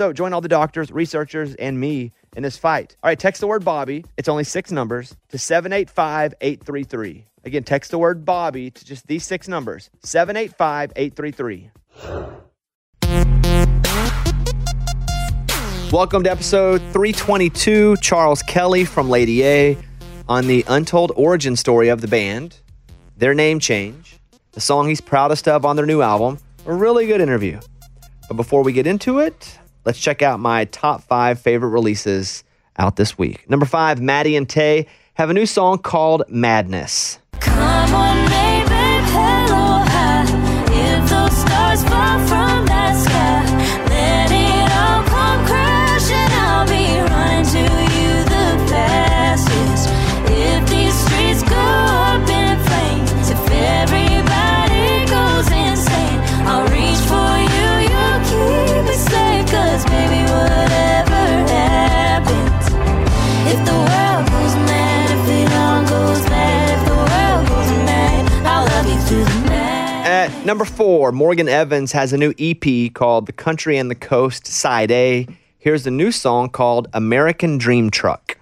So join all the doctors, researchers, and me in this fight. All right, text the word Bobby. It's only six numbers to 785 833. Again, text the word Bobby to just these six numbers 785 833. Welcome to episode 322. Charles Kelly from Lady A on the untold origin story of the band, their name change, the song he's proudest of on their new album. A really good interview. But before we get into it, let's check out my top five favorite releases out this week. Number five, Maddie and Tae have a new song called Madness. Number four, Morgan Evans has a new EP called The Country and the Coast Side A. Here's the new song called American Dream Truck.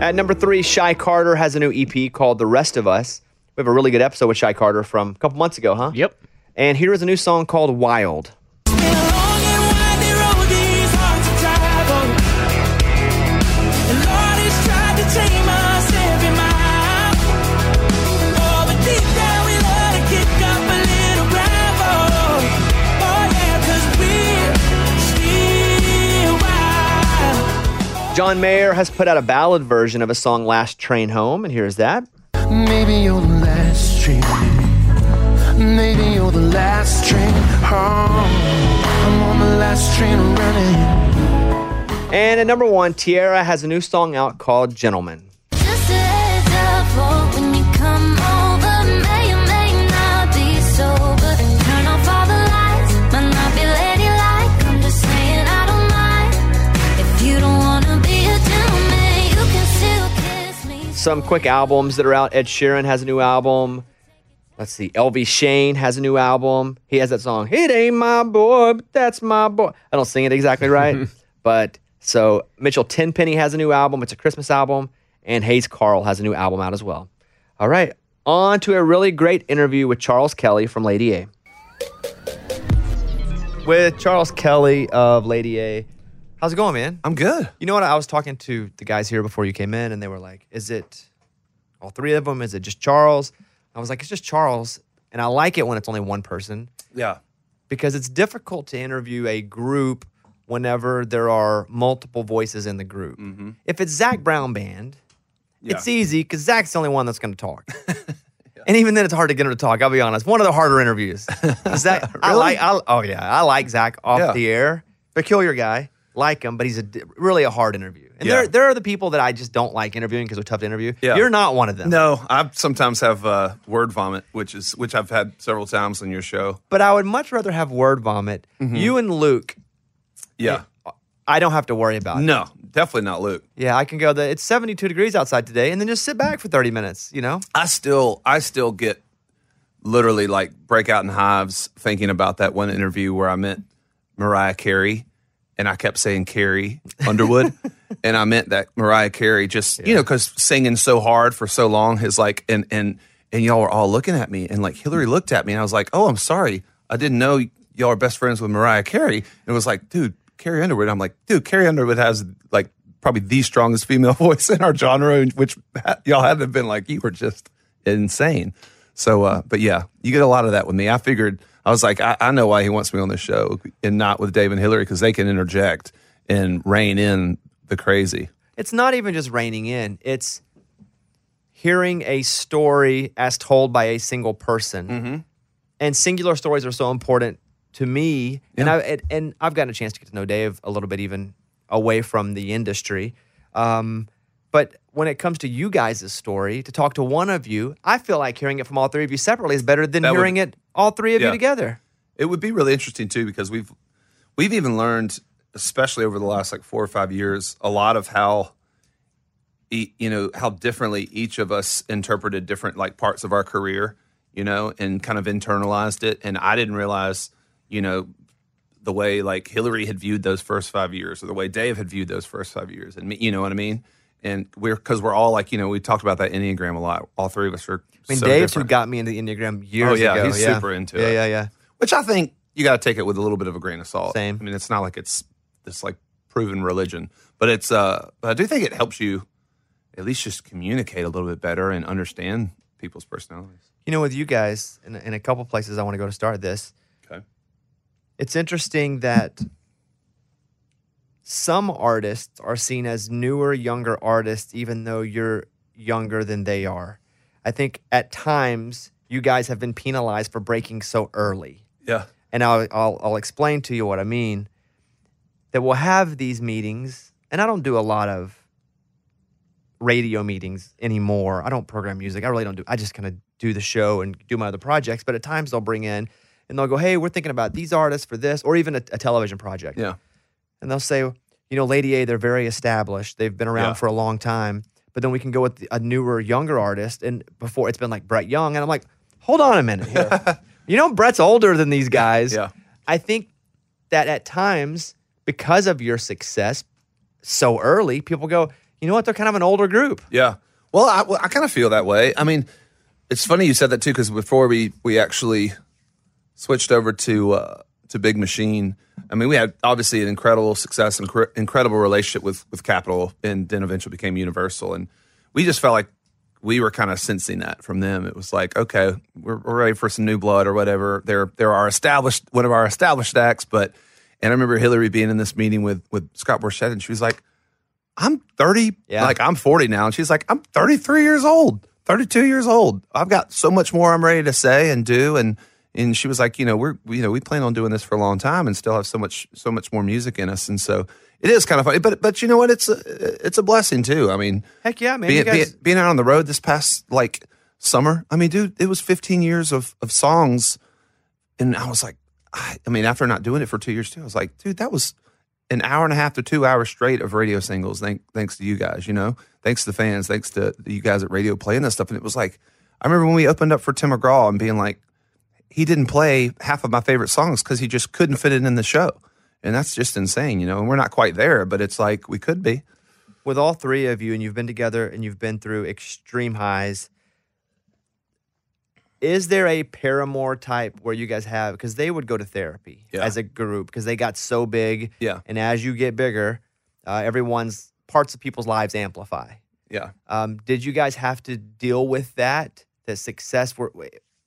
At number three, Shy Carter has a new EP called The Rest of Us. We have a really good episode with Shy Carter from a couple months ago, huh? Yep. And here is a new song called Wild. John Mayer has put out a ballad version of a song Last Train Home, and here's that. Maybe you're the last train. Maybe you're the last train home. I'm on the last train running. And at number one, Tiara has a new song out called Gentleman. Some quick albums that are out. Ed Sheeran has a new album. Let's see. Elvie Shane has a new album. He has that song, It Ain't My Boy, but That's My Boy. I don't sing it exactly right. but so Mitchell Tenpenny has a new album. It's a Christmas album. And Hayes Carll has a new album out as well. All right. On to a really great interview with Charles Kelly from Lady A. With Charles Kelly of Lady A. How's it going, man? I'm good. You know what? I was talking to the guys here before you came in, and they were like, "Is it all three of them? Is it just Charles?" I was like, "It's just Charles," and I like it when it's only one person. Yeah. because it's difficult to interview a group whenever there are multiple voices in the group. Mm-hmm. If it's Zac Brown Band, it's easy because Zac's the only one that's going to talk. And even then, it's hard to get him to talk. I'll be honest. One of the harder interviews. Zac, I like. I, oh yeah, I like Zac off Yeah. the air. Peculiar guy, like him, but he's a really a hard interview. And Yeah. there, there are the people that I just don't like interviewing because they're tough to interview. Yeah. You're not one of them. No, I sometimes have uh, word vomit, which is which I've had several times on your show. But I would much rather have word vomit. Mm-hmm. You and Luke, Yeah. I don't have to worry about. No, definitely not Luke. Yeah, I can go. The it's 72 degrees outside today, and then just sit back for 30 minutes. You know. I still I still get literally like break out in hives thinking about that one interview where I met Mariah Carey and I kept saying Carrie Underwood and I meant that Mariah Carey just you know cuz singing so hard for so long has like and and and y'all were all looking at me and like Hillary looked at me and I was like, "Oh, I'm sorry. I didn't know y'all are best friends with Mariah Carey." And it was like, "Dude, Carrie Underwood." I'm like, "Dude, Carrie Underwood has like probably the strongest female voice in our genre, which y'all haven't been like you were just insane. So, uh, but yeah, you get a lot of that with me. I figured I was like, I, I know why he wants me on this show and not with Dave and Hillary because they can interject and rein in the crazy. It's not even just reining in. It's hearing a story as told by a single person. Mm-hmm. And singular stories are so important to me. And I and, and I've gotten a chance to get to know Dave a little bit even away from the industry. Um, but when it comes to you guys' story, to talk to one of you, I feel like hearing it from all three of you separately is better than That would- hearing it all three of you together. It would be really interesting too because we've we've even learned, especially over the last like four or five years, a lot of how you know how differently each of us interpreted different like parts of our career, you know, and kind of internalized it. And I didn't realize, you know, the way like Hillary had viewed those first five years, or the way Dave had viewed those first five years, and me, you know what I mean. And we're because we're all like you know we talked about that enneagram a lot. All three of us are. I mean, so Dave's who got me into the Enneagram years Oh, yeah, ago. he's super into yeah, it. Yeah, yeah, which I think you got to take it with a little bit of a grain of salt. Same. I mean, it's not like it's this like proven religion, but it's. uh But I do think it helps you at least just communicate a little bit better and understand people's personalities. You know, with you guys, in, in a couple places I want to go to start this, Okay. it's interesting that some artists are seen as newer, younger artists, even though you're younger than they are. I think at times you guys have been penalized for breaking so early. Yeah. And I'll, I'll, I'll explain to you what I mean. That we'll have these meetings, and I don't do a lot of radio meetings anymore. I don't program music. I really don't do. I just kind of do the show and do my other projects. But at times they'll bring in and they'll go, "Hey, we're thinking about these artists for this, or even a, a television project." Yeah. And they'll say, "You know, Lady A, they're very established. They've been around Yeah. for a long time." But then we can go with a newer, younger artist, and before it's been like Brett Young, and I'm like, "Hold on a minute here. you know, Brett's older than these guys." Yeah. I think that at times, because of your success so early, people go, you know what? They're kind of an older group. Yeah. Well, I, well, I kind of feel that way. I mean, it's funny you said that too because before we we actually switched over to uh, to Big Machine, I mean, we had obviously an incredible success and cr- incredible relationship with with Capitol, and then eventually became Universal, and we just felt like we were kind of sensing that from them. It was like, okay, we're, we're ready for some new blood or whatever. They're they're our established one of our established acts, but. And I remember Hillary being in this meeting with with Scott Borchetta, and she was like, I'm 30, Yeah. like I'm 40 now. And she's like, I'm 33 years old, 32 years old. I've got so much more I'm ready to say and do. And, and she was like, you know, we're, you know, we plan on doing this for a long time and still have so much, so much more music in us. And so it is kind of funny, but, but you know what? It's a, it's a blessing too. I mean, Heck yeah, man. being, guys, being, being out on the road this past like summer, I mean, dude, it was 15 years of, of songs. And I was like, I, I mean, after not doing it for two years too, I was like, dude, that was an hour and a half to two hours straight of radio singles. Thank, thanks to you guys, you know, thanks to the fans, thanks to you guys at radio playing this stuff. And it was like, I remember when we opened up for Tim McGraw and being like, he didn't play half of my favorite songs because he just couldn't fit it in the show. And that's just insane, you know, and we're not quite there, but it's like we could be. with all three of you, and you've been together and you've been through extreme highs. Is there a Paramore type where you guys have because they would go to therapy Yeah. as a group because they got so big, Yeah. and as you get bigger, uh, everyone's parts of people's lives amplify. Yeah. Um, did you guys have to deal with that? The success were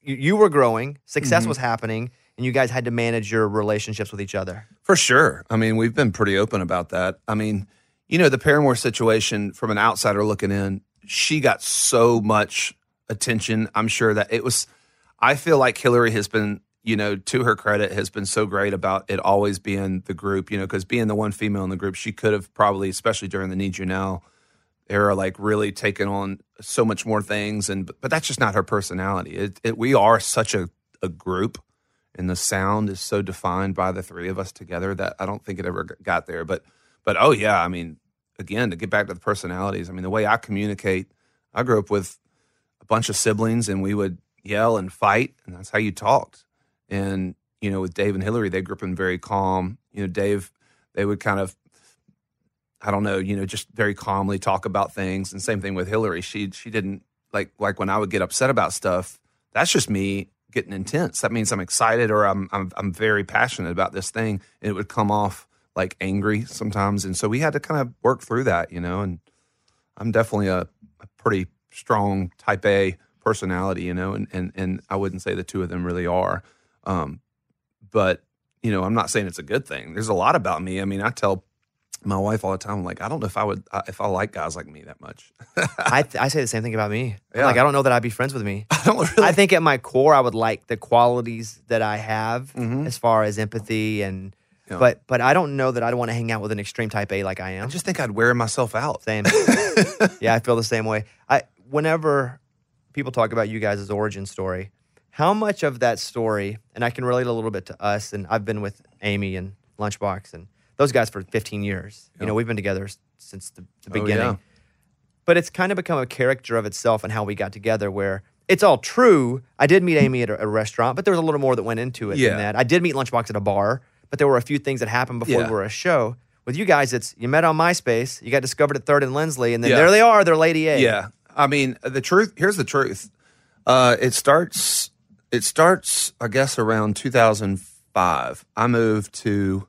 you, you were growing, success Mm-hmm. was happening, and you guys had to manage your relationships with each other. For sure. I mean, we've been pretty open about that. I mean, you know, the Paramore situation from an outsider looking in, she got so much attention. I'm sure that it was, I feel like Hillary has been, you know, to her credit, has been so great about it always being the group, you know, because being the one female in the group, she could have probably, especially during the Need You Now era, like really taken on so much more things. And, but that's just not her personality. It, it, we are such a, a group and the sound is so defined by the three of us together that I don't think it ever got there. But but oh yeah, I mean, again to get back to the personalities. I mean, the way I communicate, I grew up with a bunch of siblings, and we would yell and fight, and that's how you talked. And you know, with Dave and Hillary, they grew up in very calm. You know, Dave, they would kind of. I don't know, you know, just very calmly talk about things, and same thing with Hillary. She she didn't like like when I would get upset about stuff. That's just me getting intense. That means I'm excited or I'm I'm I'm very passionate about this thing, and it would come off like angry sometimes. And so we had to kind of work through that, you know. And I'm definitely a, a pretty strong Type A personality, you know, and and and I wouldn't say the two of them really are, um, but you know, I'm not saying it's a good thing. There's a lot about me. I mean, I tell my wife all the time, I'm like, I don't know if I would if I like guys like me that much. I, th- I say the same thing about me. Yeah. Like, I don't know that I'd be friends with me. I don't really. I think at my core, I would like the qualities that I have Mhm. as far as empathy and, Yeah. but but I don't know that I'd want to hang out with an extreme type A like I am. I just think I'd wear myself out. Same. yeah, I feel the same way. I whenever people talk about you guys' origin story, how much of that story, and I can relate a little bit to us, and I've been with Amy and Lunchbox and those guys for 15 years. You know, we've been together since the, the Oh, beginning. yeah. But it's kind of become a character of itself and how we got together where it's all true. I did meet Amy at a, a restaurant, but there was a little more that went into it Yeah. than that. I did meet Lunchbox at a bar, but there were a few things that happened before Yeah. we were a show. With you guys, it's you met on MySpace, you got discovered at Third and Lindsley, and then there they are, they're Lady A. Yeah, I mean the truth. Here's the truth. Uh, it starts. It starts. I guess around 2005. I moved to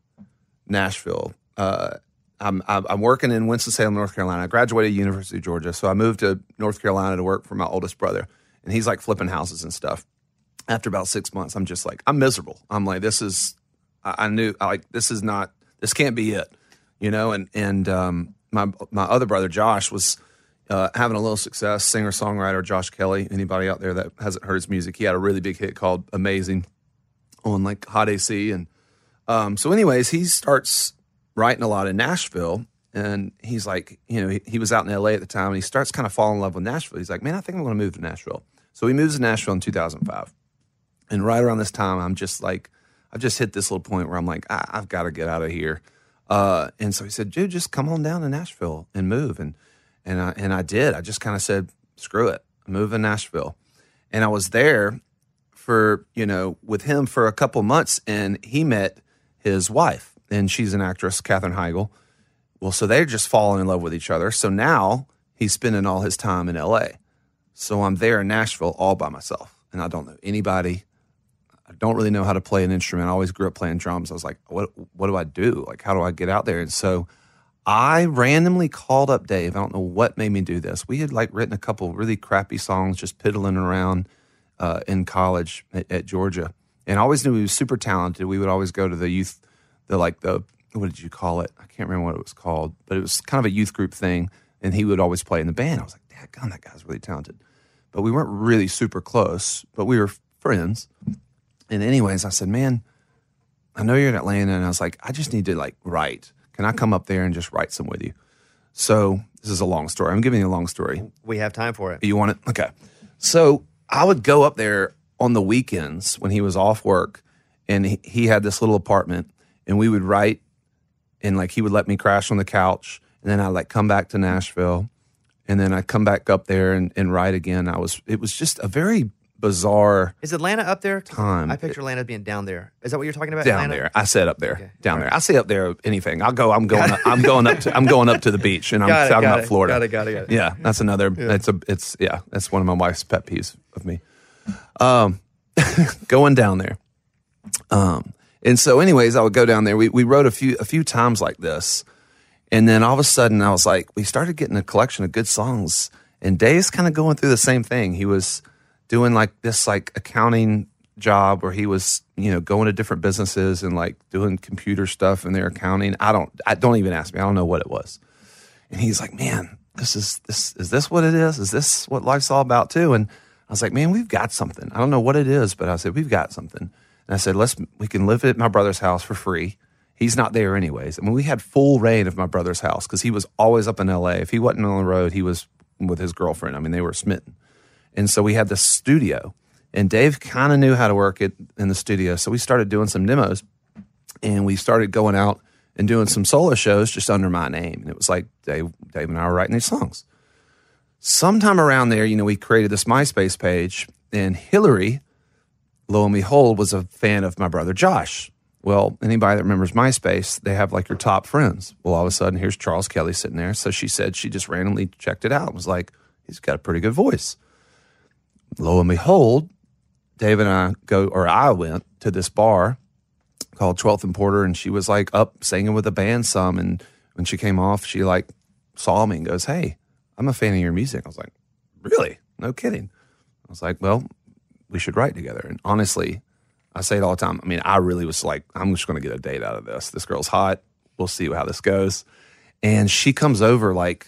Nashville. Uh, I'm, I'm working in Winston Salem, North Carolina. I graduated University of Georgia, so I moved to North Carolina to work for my oldest brother, and he's like flipping houses and stuff. After about six months, I'm just like I'm miserable. I'm like this is. I, I knew I like this is not. This can't be it, you know. And and um, my my other brother Josh was uh, having a little success. Singer songwriter Josh Kelly. Anybody out there that hasn't heard his music? He had a really big hit called "Amazing" on like Hot AC. And um, so, anyways, he starts writing a lot in Nashville. And he's like, you know, he, he was out in LA at the time and he starts kind of falling in love with Nashville. He's like, man, I think I'm going to move to Nashville. So he moves to Nashville in 2005. And right around this time, I'm just like, I've just hit this little point where I'm like, I, I've got to get out of here. Uh, and so he said, dude, just come on down to Nashville and move. And and I and I did. I just kind of said, screw it, move to Nashville. And I was there for you know with him for a couple months, and he met his wife, and she's an actress, Katherine Heigl. Well, so they're just falling in love with each other. So now he's spending all his time in L.A. So I'm there in Nashville all by myself, and I don't know anybody. I don't really know how to play an instrument. I always grew up playing drums. I was like, what what do I do? Like, how do I get out there? And so I randomly called up Dave. I don't know what made me do this. We had like written a couple really crappy songs, just piddling around uh, in college at, at Georgia, and I always knew he was super talented. We would always go to the youth, the like the what did you call it? I can't remember what it was called, but it was kind of a youth group thing, and he would always play in the band. I was like, Dad, God, that guy's really talented, but we weren't really super close, but we were friends. And anyways, I said, man, I know you're in Atlanta, and I was like, I just need to like write. Can I come up there and just write some with you? So this is a long story. I'm giving you a long story. We have time for it. You want it? Okay. So I would go up there on the weekends when he was off work, and he, he had this little apartment, and we would write, and like he would let me crash on the couch, and then I'd like come back to Nashville, and then I'd come back up there and, and write again. I was it was just a very bizarre Is Atlanta up there? Time. I picture Atlanta being down there. Is that what you're talking about? down Atlanta? there. I said up there, Okay. down All there. I say up there anything. I'll go. I'm going. Up, I'm going up to. I'm going up to the beach, and I'm it, talking about it, Florida. got it, got it, got it. Yeah, that's another. It's a. It's yeah. That's one of my wife's pet peeves of me. Um, going down there. Um, and so, anyways, I would go down there. We we wrote a few a few times like this, and then all of a sudden, I was like, we started getting a collection of good songs, and Dave's kind of going through the same thing. He was doing like this like accounting job where he was, you know, going to different businesses and like doing computer stuff and their accounting. I don't, I don't even ask me. I don't know what it was. And he's like, man, this is this is this what it is? Is this what life's all about too? And I was like, man, we've got something. I don't know what it is, but I said we've got something. And I said, let's we can live at my brother's house for free. He's not there anyways. I mean, we had full rein of my brother's house because he was always up in L.A. If he wasn't on the road, he was with his girlfriend. I mean, they were smitten. And so we had this studio, and Dave kind of knew how to work it in the studio. So we started doing some demos, and we started going out and doing some solo shows just under my name. And it was like Dave, Dave and I were writing these songs. Sometime around there, you know, we created this MySpace page, and Hillary, lo and behold, was a fan of my brother Josh. Well, anybody that remembers MySpace, they have like your top friends. Well, all of a sudden, here's Charles Kelly sitting there. So she said she just randomly checked it out and was like, he's got a pretty good voice. Lo and behold, Dave and I go, or I went to this bar called 12th and Porter, and she was like up singing with a band some. And when she came off, she like saw me and goes, Hey, I'm a fan of your music. I was like, Really? No kidding. I was like, Well, we should write together. And honestly, I say it all the time. I mean, I really was like, I'm just going to get a date out of this. This girl's hot. We'll see how this goes. And she comes over like,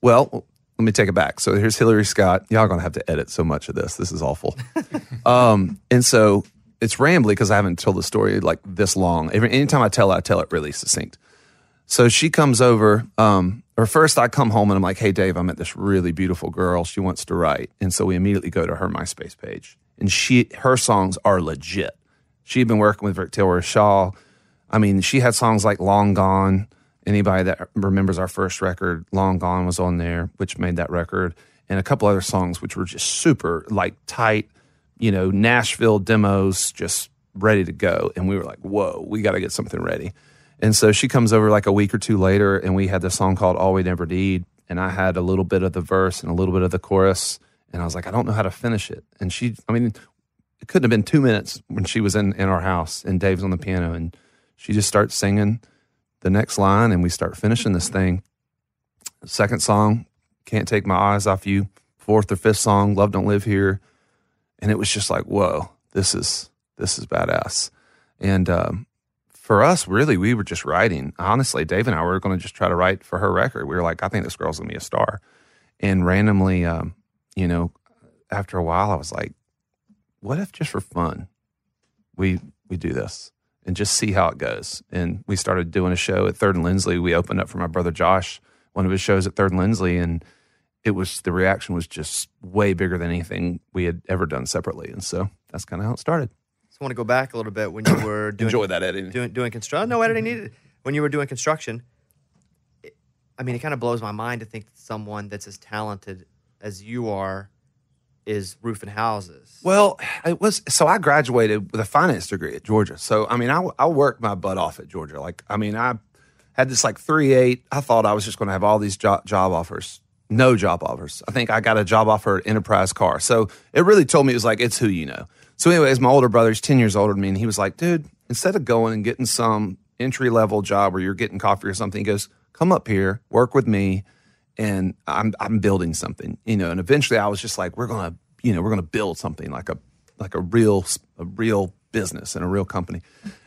well, let me take it back. So here's Hillary Scott. Y'all going to have to edit so much of this. This is awful. um, and so it's rambly because I haven't told the story like this long. Every, anytime I tell it, I tell it really succinct. So she comes over, um, or first I come home and I'm like, hey, Dave, I met this really beautiful girl. She wants to write. And so we immediately go to her MySpace page. And she her songs are legit. She had been working with Victoria Shaw. I mean, she had songs like Long Gone. Anybody that remembers our first record, Long Gone was on there, which made that record, and a couple other songs which were just super like tight, you know, Nashville demos, just ready to go. And we were like, whoa, we got to get something ready. And so she comes over like a week or two later, and we had this song called All We'd Ever Need. And I had a little bit of the verse and a little bit of the chorus. And I was like, I don't know how to finish it. And she, I mean, it couldn't have been two minutes when she was in, in our house and Dave's on the piano. And she just starts singing the next line, and we start finishing this thing. Second song, Can't Take My Eyes Off You. Fourth or fifth song, Love Don't Live Here. And it was just like, whoa, this is this is badass. And um, for us, really, we were just writing. Honestly, Dave and I were going to just try to write for her record. We were like, I think this girl's going to be a star. And randomly, um, you know, after a while, I was like, what if just for fun, we we do this and just see how it goes? And we started doing a show at Third and Lindsley. We opened up for my brother Josh, one of his shows at Third and Lindsley, and it was the reaction was just way bigger than anything we had ever done separately. And so that's kind of how it started. I want to go back a little bit when you were doing Enjoy that editing. doing doing construction. No editing needed. When you were doing construction, it- I mean, it kind of blows my mind to think that someone that's as talented as you are is roofing houses. Well, it was so I graduated with a finance degree at Georgia. So I mean, I I worked my butt off at Georgia. Like I mean, I had this like three eight. I thought I was just going to have all these job job offers. No job offers. I think I got a job offer at Enterprise Car. So it really told me it was like it's who you know. So, anyways, my older brother's ten years older than me, and he was like, "Dude, instead of going and getting some entry level job where you're getting coffee or something, he goes, come up here, work with me, and I'm I'm building something, you know. And eventually, I was just like, we're gonna, you know, we're gonna build something like a like a real a real business and a real company,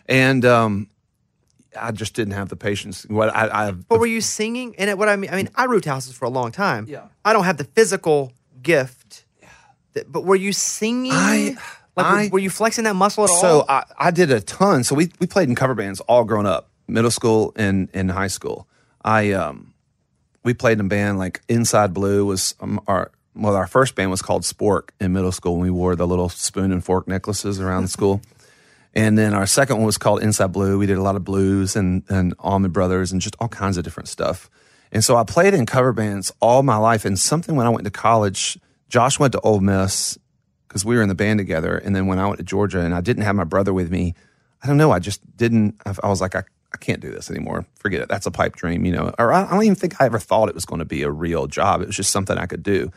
and um, I just didn't have the patience. What I, I But were you singing? And what I mean, I mean, I roofed houses for a long time. Yeah. I don't have the physical gift. that- But were you singing? I- like, were- I- were you flexing that muscle at all? So I, I did a ton. So we we played in cover bands all grown up, middle school and in high school. I um we played in a band like Inside Blue was um, our well our first band was called Spork in middle school. and We wore the little spoon and fork necklaces around the school. And then our second one was called Inside Blue. We did a lot of blues and and Allman Brothers and just all kinds of different stuff. And so I played in cover bands all my life. And something when I went to college, Josh went to Ole Miss because we were in the band together. And then when I went to Georgia and I didn't have my brother with me, I don't know. I just didn't. I, I was like, I, I can't do this anymore. Forget it. That's a pipe dream, you know. Or I, I don't even think I ever thought it was going to be a real job. It was just something I could do.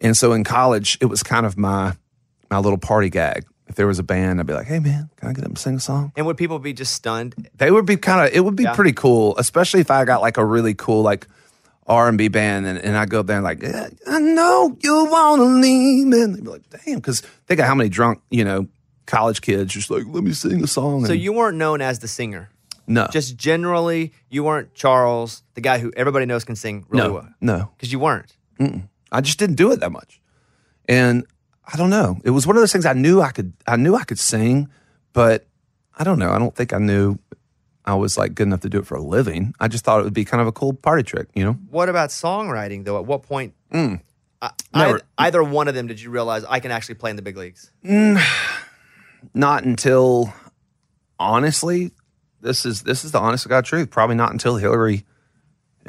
And so in college, it was kind of my my little party gag. If there was a band, I'd be like, "Hey, man, can I get up and sing a song?" and would people be just stunned? they would be kind of it would be Yeah. pretty cool especially if i got like a really cool like r&b band and, and i go up there and like "Yeah, i know you want to leave and they'd be like damn because think of how many drunk you know college kids just like let me sing a song. So and- you weren't known as the singer. no Just generally, you weren't Charles, the guy who everybody knows can sing really no well. no. Because you weren't. I just didn't do it that much. And I don't know. It was one of those things I knew I could I knew I could sing, but I don't know. I don't think I knew I was like good enough to do it for a living. I just thought it would be kind of a cool party trick, you know? What about songwriting, though? At what point, mm. I- Never. ei- either one of them, did you realize I can actually play in the big leagues? Mm. Not until honestly, this is this is the honest to God truth. Probably not until Hillary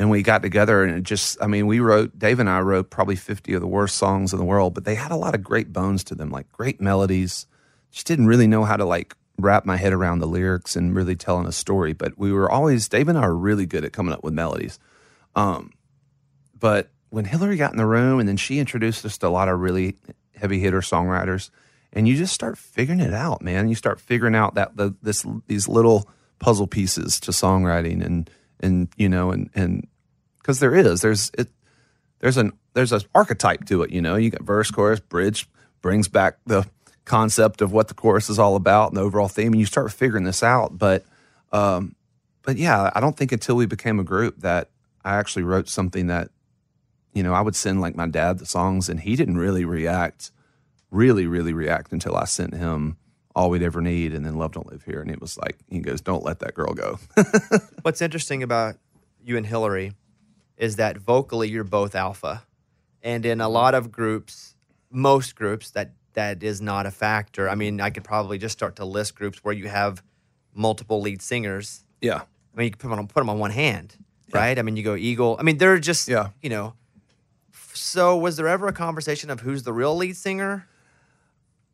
and we got together and it just I mean, we wrote Dave and I wrote probably 50 of the worst songs in the world, but they had a lot of great bones to them, like great melodies. Just didn't really know how to like wrap my head around the lyrics and really telling a story, but we were always Dave and I are really good at coming up with melodies. Um but when Hillary got in the room and then she introduced us to a lot of really heavy hitter songwriters, and you just start figuring it out, man. You start figuring out that the, this these little puzzle pieces to songwriting, and and you know, and and because there is there's it there's an there's an archetype to it. You know, you got verse, chorus, bridge brings back the concept of what the chorus is all about and the overall theme, and you start figuring this out. But um, but yeah, I don't think until we became a group that I actually wrote something that you know I would send like my dad the songs, and he didn't really react, really really react until I sent him all we'd ever need, and then love don't live here, and it was like he goes, don't let that girl go. What's interesting about you and Hillary is that vocally you're both alpha. And in a lot of groups, most groups, that that is not a factor. I mean, I could probably just start to list groups where you have multiple lead singers. yeah, I mean, you can put them on, put them on one hand, right? I mean, you go Eagle. I mean, they're just, Yeah. you know. So, was there ever a conversation of who's the real lead singer?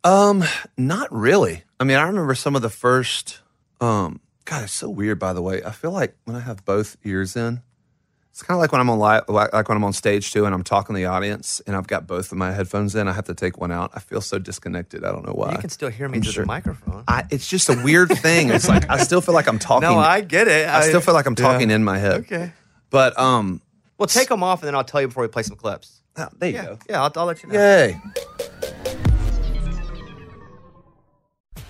Um, not really. I mean, I remember some of the first. Um, God, it's so weird. By the way, I feel like when I have both ears in, it's kind of like when I'm on live, like when I'm on stage too, and I'm talking to the audience, and I've got both of my headphones in. I have to take one out. I feel so disconnected. I don't know why. You can still hear me I'm through sure. the microphone. I, it's just a weird thing. It's like I still feel like I'm talking. no, I get it. I still feel like I'm talking in my head. Okay. But um, Well, take them off, and then I'll tell you before we play some clips. ah, there you Yeah, go. yeah, I'll, I'll let you know. Yay!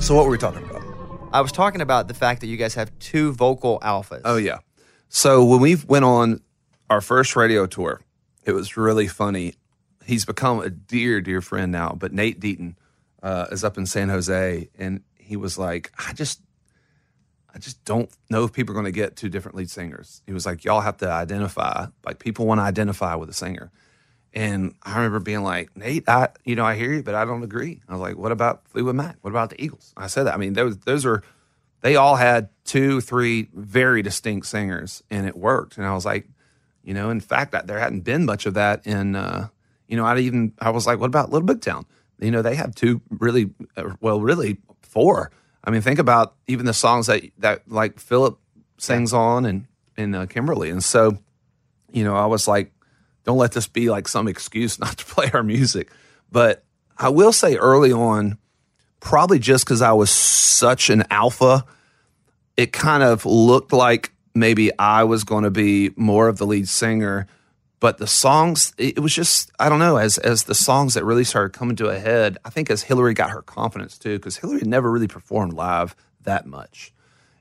So what were we talking about? I was talking about the fact that you guys have two vocal alphas. Oh yeah. So when we went on our first radio tour, it was really funny. He's become a dear, dear friend now. But Nate Deaton uh, is up in San Jose, and he was like, "I just, I just don't know if people are going to get two different lead singers." He was like, "Y'all have to identify. Like people want to identify with a singer." And I remember being like, Nate, I, you know, I hear you, but I don't agree. I was like, what about Fleetwood Mac? What about the Eagles? I said that. I mean, those, those are, they all had two, three very distinct singers, and it worked. And I was like, you know, in fact, I, there hadn't been much of that in, uh, you know, I even, I was like, what about Little Big Town? You know, they have two really, uh, well, really four. I mean, think about even the songs that, that like Phillip sings on and, and uh, Kimberly. And so, you know, I was like, don't let this be like some excuse not to play our music. But I will say early on, probably just because I was such an alpha, it kind of looked like maybe I was going to be more of the lead singer. But the songs, it was just I don't know. As as the songs that really started coming to a head, I think as Hillary got her confidence too, because Hillary never really performed live that much,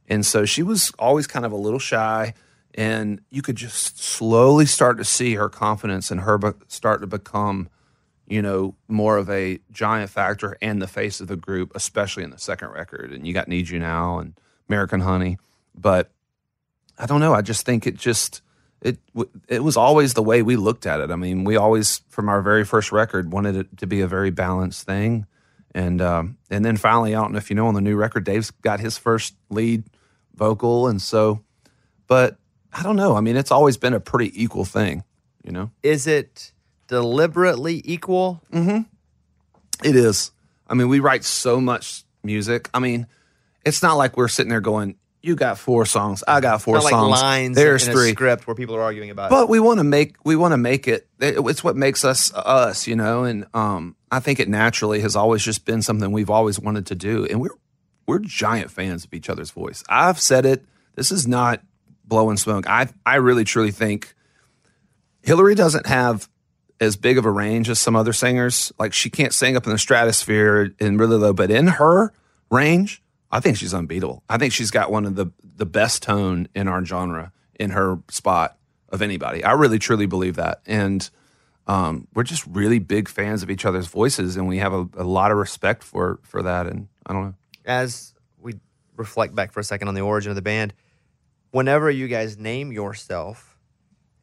and so she was always kind of a little shy. And you could just slowly start to see her confidence and her be- start to become, you know, more of a giant factor and the face of the group, especially in the second record. And you got Need You Now and American Honey, but I don't know. I just think it just it it was always the way we looked at it. I mean, we always from our very first record wanted it to be a very balanced thing, and um, and then finally, I don't know if you know on the new record, Dave's got his first lead vocal, and so, but I don't know. I mean, it's always been a pretty equal thing, you know. Is it deliberately equal? It is. I mean, we write so much music. I mean, it's not like we're sitting there going, "You got four songs, I got four Not like songs." lines There's in three. a script where people are arguing about it. But we want to make we want to make it. it- It's what makes us us, you know. And um, I think it naturally has always just been something we've always wanted to do. And we're we're giant fans of each other's voice. I've said it. This is not blowing smoke. I I really truly think Hillary doesn't have as big of a range as some other singers. Like she can't sing up in the stratosphere and really low, but in her range, I think she's unbeatable. I think she's got one of the the best tone in our genre in her spot of anybody. I really truly believe that, and um, we're just really big fans of each other's voices, and we have a, a lot of respect for for that. And I don't know. as we reflect back for a second on the origin of the band, whenever you guys name yourself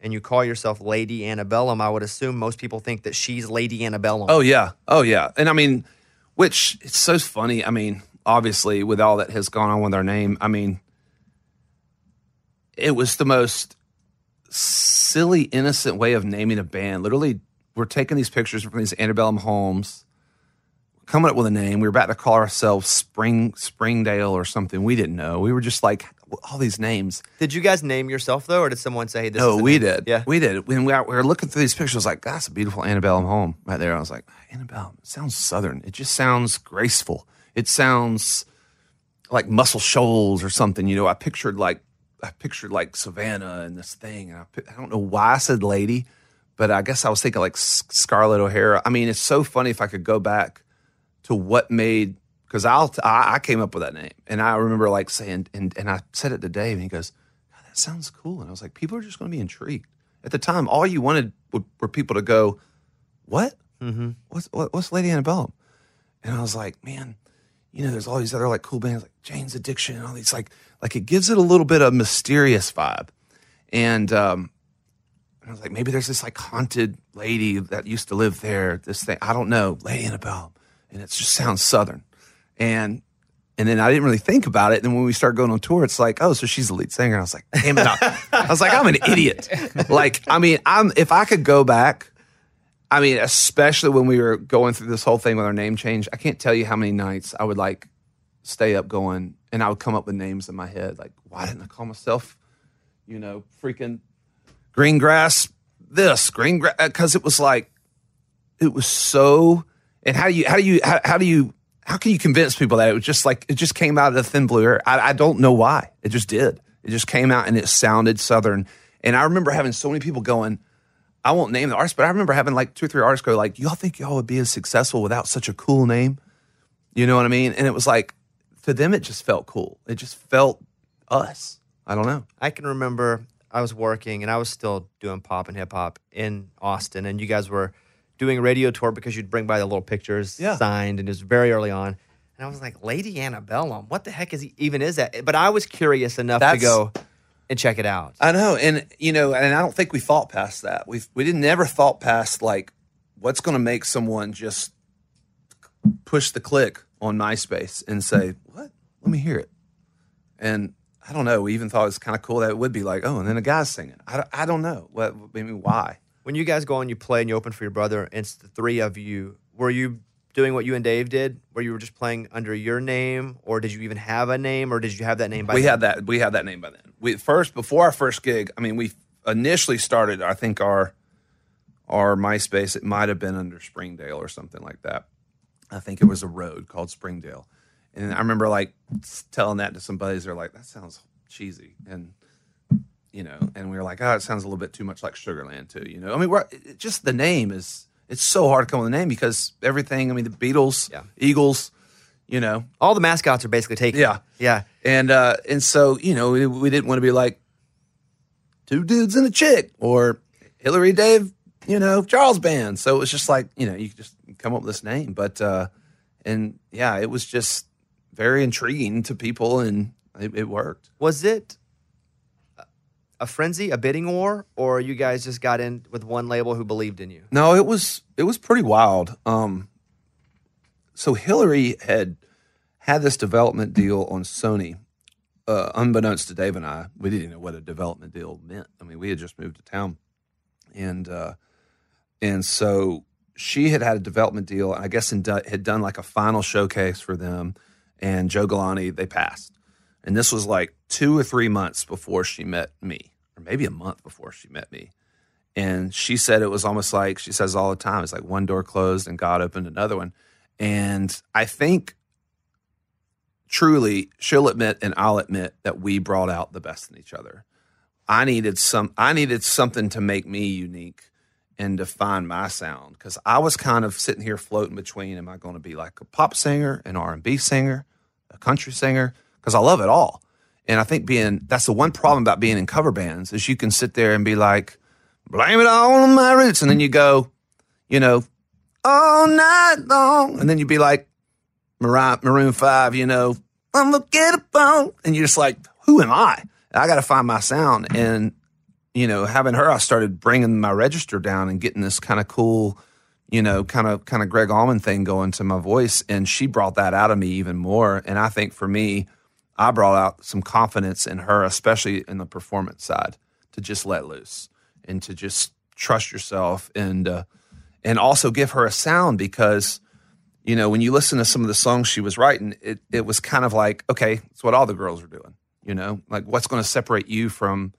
and you call yourself Lady Antebellum, I would assume most people think that she's Lady Antebellum. Oh yeah, oh yeah, and I mean, which it's so funny. I mean, obviously, with all that has gone on with our name, I mean, it was the most silly, innocent way of naming a band. Literally, we're taking these pictures from these antebellum homes, coming up with a name. We were about to call ourselves Spring Springdale or something. We didn't know. We were just like all these names. Did you guys name yourself though, or did someone say, "Hey, this"? No, is the we name? did. Yeah. we did. When we were, we were looking through these pictures, I was like, "That's a beautiful antebellum home right there." I was like, "Antebellum sounds southern. It just sounds graceful. It sounds like Muscle Shoals or something." You know, I pictured like I pictured like Savannah and this thing, and I, I don't know why I said lady, but I guess I was thinking like Scarlett O'Hara. I mean, it's so funny if I could go back to what made because I'll I, I came up with that name, and I remember like saying and and I said it to Dave, and he goes, "God, "That sounds cool," and I was like, "People are just going to be intrigued." At the time, all you wanted were, were people to go, "What? Mm-hmm. What's what, what's Lady Annabelle?" And I was like, "Man." You know, there's all these other like cool bands like Jane's Addiction and all these like like it gives it a little bit of mysterious vibe. And um and I was like, maybe there's this like haunted lady that used to live there. This thing, I don't know, Lady Annabelle, and it just sounds southern. And and then I didn't really think about it. And when we started going on tour, it's like, oh, so she's the lead singer. And I was like, damn it! I, I was like, I'm an idiot. Like, I mean, I'm if I could go back. I mean, especially when we were going through this whole thing with our name change, I can't tell you how many nights I would like stay up going and I would come up with names in my head. Like, why didn't I call myself, you know, freaking green grass this, green grass? Because it was like, it was so, and how do you, how do you, how, how do you, how can you convince people that it was just like, it just came out of the thin blue air? I, I don't know why. It just did. It just came out and it sounded Southern. And I remember having so many people going, I won't name the artist, but I remember having like two or three artists go like, "Y'all think y'all would be as successful without such a cool name?" You know what I mean? And it was like, to them, it just felt cool. It just felt us. I don't know. I can remember I was working and I was still doing pop and hip hop in Austin, and you guys were doing a radio tour because you'd bring by the little pictures Yeah. signed, and it was very early on. And I was like, Lady Antebellum, what the heck is he, even is that? But I was curious enough to go and check it out. I know, and you know, and I don't think we thought past that. We we didn't never thought past like what's going to make someone just push the click on MySpace and say, "What? Let me hear it." And I don't know. We even thought it was kind of cool that it would be like, "Oh, and then a guy's singing." I, don't- I don't know what. I mean, why? When you guys go and you play and you open for your brother, and it's the three of you, were you doing what you and Dave did, where you were just playing under your name, or did you even have a name, or did you have that name by we then? had that we had that name by then. We first before our first gig. I mean, we initially started. I think our our MySpace. It might have been under Springdale or something like that. I think it was a road called Springdale, and I remember like telling that to some buddies. They're like, "That sounds cheesy," and you know, and we were like, "Oh, it sounds a little bit too much like Sugarland, too." You know, I mean, we're, it, just the name is. It's so hard to come with a name because everything. I mean, the Beatles, Yeah. Eagles, you know, All the mascots are basically taken. Yeah. Yeah. and uh, and so you know we, we didn't want to be like two dudes and a chick or Hillary Dave, you know Charles band. So it was just like you know you could just come up with this name, but uh, and yeah, it was just very intriguing to people, and it, it worked. Was it a frenzy, a bidding war, or you guys just got in with one label who believed in you? No, it was it was pretty wild. Um, so Hillary had had this development deal on Sony, uh, unbeknownst to Dave and I. We didn't know what a development deal meant. I mean, we had just moved to town, and uh, and so she had had a development deal. And I guess do- had done like a final showcase for them, and Joe Galante they passed, and this was like two or three months before she met me, or maybe a month before she met me. And she said it was almost like she says all the time. It's like one door closed and God opened another one. And I think truly she'll admit and I'll admit that we brought out the best in each other. I needed some I needed something to make me unique and define my sound because I was kind of sitting here floating between am I going to be like a pop singer, an R&B singer, a country singer because I love it all. And I think being that's the one problem about being in cover bands is you can sit there and be like blame it all on my roots and then you go, you know, all night long and then you'd be like Maroon 5, you know, I'm gonna get a bone. And you're just like, who am I? I got to find my sound. And, you know, having her, I started bringing my register down and getting this kind of cool, you know, kind of, kind of Gregg Allman thing going to my voice. And she brought that out of me even more. And I think for me, I brought out some confidence in her, especially in the performance side, to just let loose and to just trust yourself and, uh, and also give her a sound because you know, when you listen to some of the songs she was writing, it it was kind of like, okay, it's what all the girls are doing. You know, like what's going to separate you from,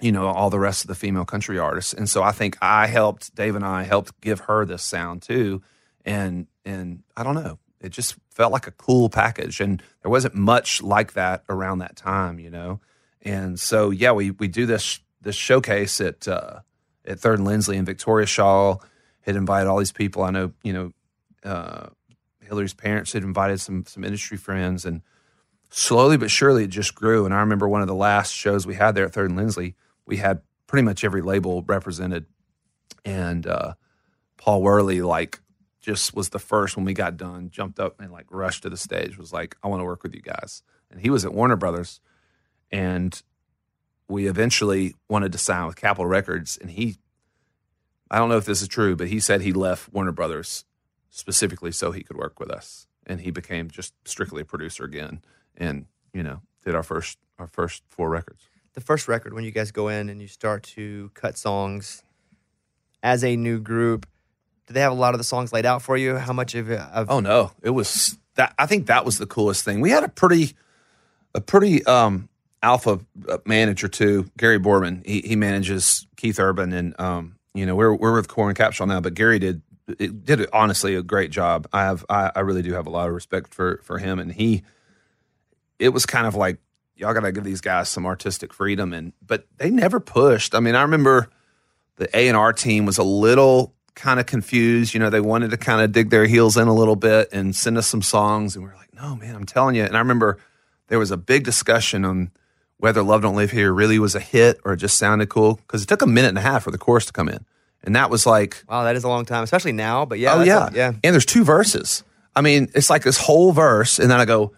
you know, all the rest of the female country artists. And so I think I helped Dave and I helped give her this sound too. And and I don't know, it just felt like a cool package. And there wasn't much like that around that time, you know. And so yeah, we we do this this showcase at uh, at Third and Lindsley and Victoria Shaw had invited all these people. I know, you know, uh, Hillary's parents had invited some some industry friends, and slowly but surely it just grew. And I remember one of the last shows we had there at Third and Lindsley, we had pretty much every label represented, and uh, Paul Worley like just was the first when we got done, jumped up and like rushed to the stage, was like, "I want to work with you guys." And he was at Warner Brothers, and we eventually wanted to sign with Capitol Records, and he. I don't know if this is true, but he said he left Warner Brothers specifically so he could work with us. and he became just strictly a producer again, and you know did our first our first four records. the first record when you guys go in and you start to cut songs as a new group do they have a lot of the songs laid out for you how much of it of, Oh no, it was that. I think that was the coolest thing. We had a pretty, a pretty um, alpha uh, manager too, Gary Borman. He, he manages Keith Urban, and um, you know we're we're with Coran Capshaw now, but Gary did it did honestly a great job. I have I, I really do have a lot of respect for for him, and he. It was kind of like y'all got to give these guys some artistic freedom, and but they never pushed. I mean, I remember the A and R team was a little kind of confused. You know, they wanted to kind of dig their heels in a little bit and send us some songs, and we were like, "No, man, I'm telling you." And I remember there was a big discussion on whether "Love Don't Live Here" really was a hit or it just sounded cool because it took a minute and a half for the chorus to come in, and that was like, wow that is a long time especially now but yeah oh yeah, a- yeah And there's two verses. I mean, it's like this whole verse, and then I go,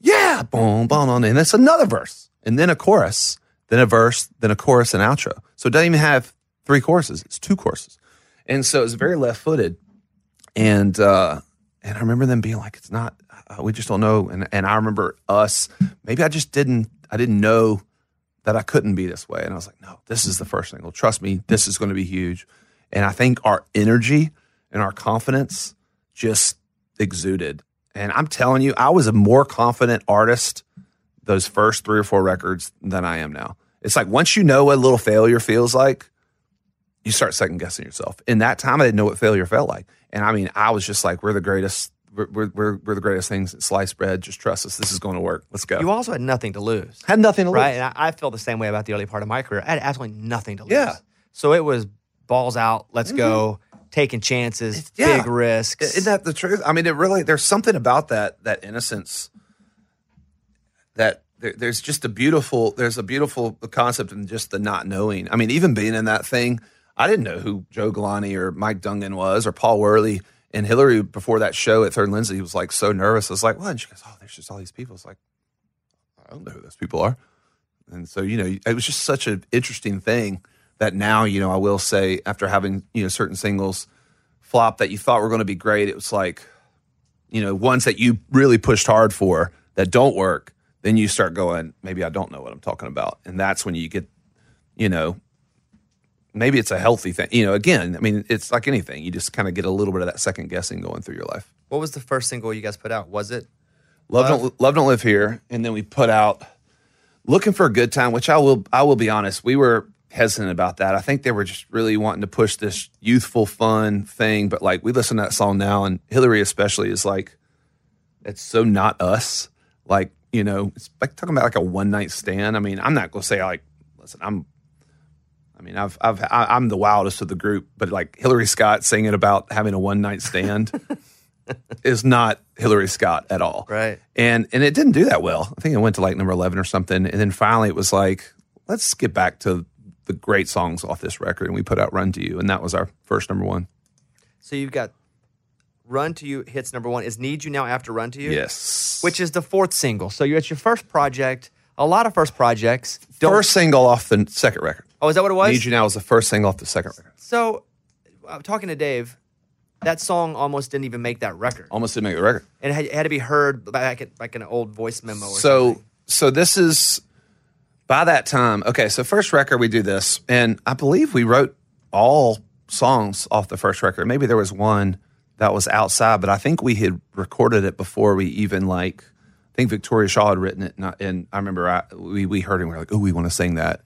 "Yeah, boom, boom," and it's another verse, and then a chorus, then a verse, then a chorus and outro. So it doesn't even have three choruses; it's two choruses, and so it was very left-footed. And uh, and I remember them being like, "It's not. Uh, we just don't know." And and I remember us. Maybe I just didn't. I didn't know that I couldn't be this way. And I was like, "No, this is the first single. Trust me, this is going to be huge." And I think our energy and our confidence just exuded. And I'm telling you, I was a more confident artist those first three or four records than I am now. It's like once you know what a little failure feels like, you start second guessing yourself. In that time, I didn't know what failure felt like. And I mean, I was just like, we're the greatest. We're, we're, we're, the greatest things at sliced bread. Just trust us. This is going to work. Let's go. you also had nothing to lose had nothing to lose. right and I, I feel the same way about the early part of my career i had absolutely nothing to lose Yeah. so it was balls out let's go mm-hmm. taking chances yeah. big risks Isn't that the truth? I mean, it really. There's something about that that innocence that there, there's just a beautiful. There's a beautiful concept in just the not knowing. I mean, even being in that thing, I didn't know who Joe Galante or Mike Dungan was or Paul Worley. And Hillary before that show at Third Lindsley, he was like so nervous. I was like, "What?" And she goes, "Oh, there's just all these people." It's like, I don't know who those people are. And so, you know, it was just such an interesting thing that now, you know, I will say after having, you know, certain singles flop that you thought were going to be great, it was like, you know, ones that you really pushed hard for that don't work, then you start going, maybe I don't know what I'm talking about. And that's when you get, you know, maybe it's a healthy thing. You know, again, I mean, it's like anything. You just kind of get a little bit of that second guessing going through your life. what was the first single you guys put out was it Love, Love. don't love don't live here, and then we put out looking for a good time, which I will I will be honest, we were hesitant about that. I think they were just really wanting to push this youthful, fun thing, but like we listen to that song now, and Hillary especially is like, it's so not us. Like you know, it's like talking about like a one night stand. I mean, I'm not gonna say like, listen, I'm. I mean, I've, I've, I'm the wildest of the group, but like Hillary Scott singing about having a one night stand is not Hillary Scott at all Right. and and it didn't do that well. I think it went to like number eleven or something, and then finally it was like, let's get back to the great songs off this record, and we put out "Run to You," and that was our first number one. So you've got Run to You hits number one. Is Need You Now after Run to You? Yes, Which is the fourth single. So you're at your first project. A lot of first projects. Don't, first single off the second record. Oh, is that what it was? "Need You Now" was the first single off the second record. So I'm talking to Dave. That song almost didn't even make that record. Almost didn't make the record. And it had, it had to be heard back at like an old voice memo or so something. so this is by that time okay so first record we do this and i believe we wrote all songs off the first record maybe there was one that was outside but i think we had recorded it before we even like i think victoria shaw had written it and i, and I remember I, we, we heard it and we were like oh we want to sing that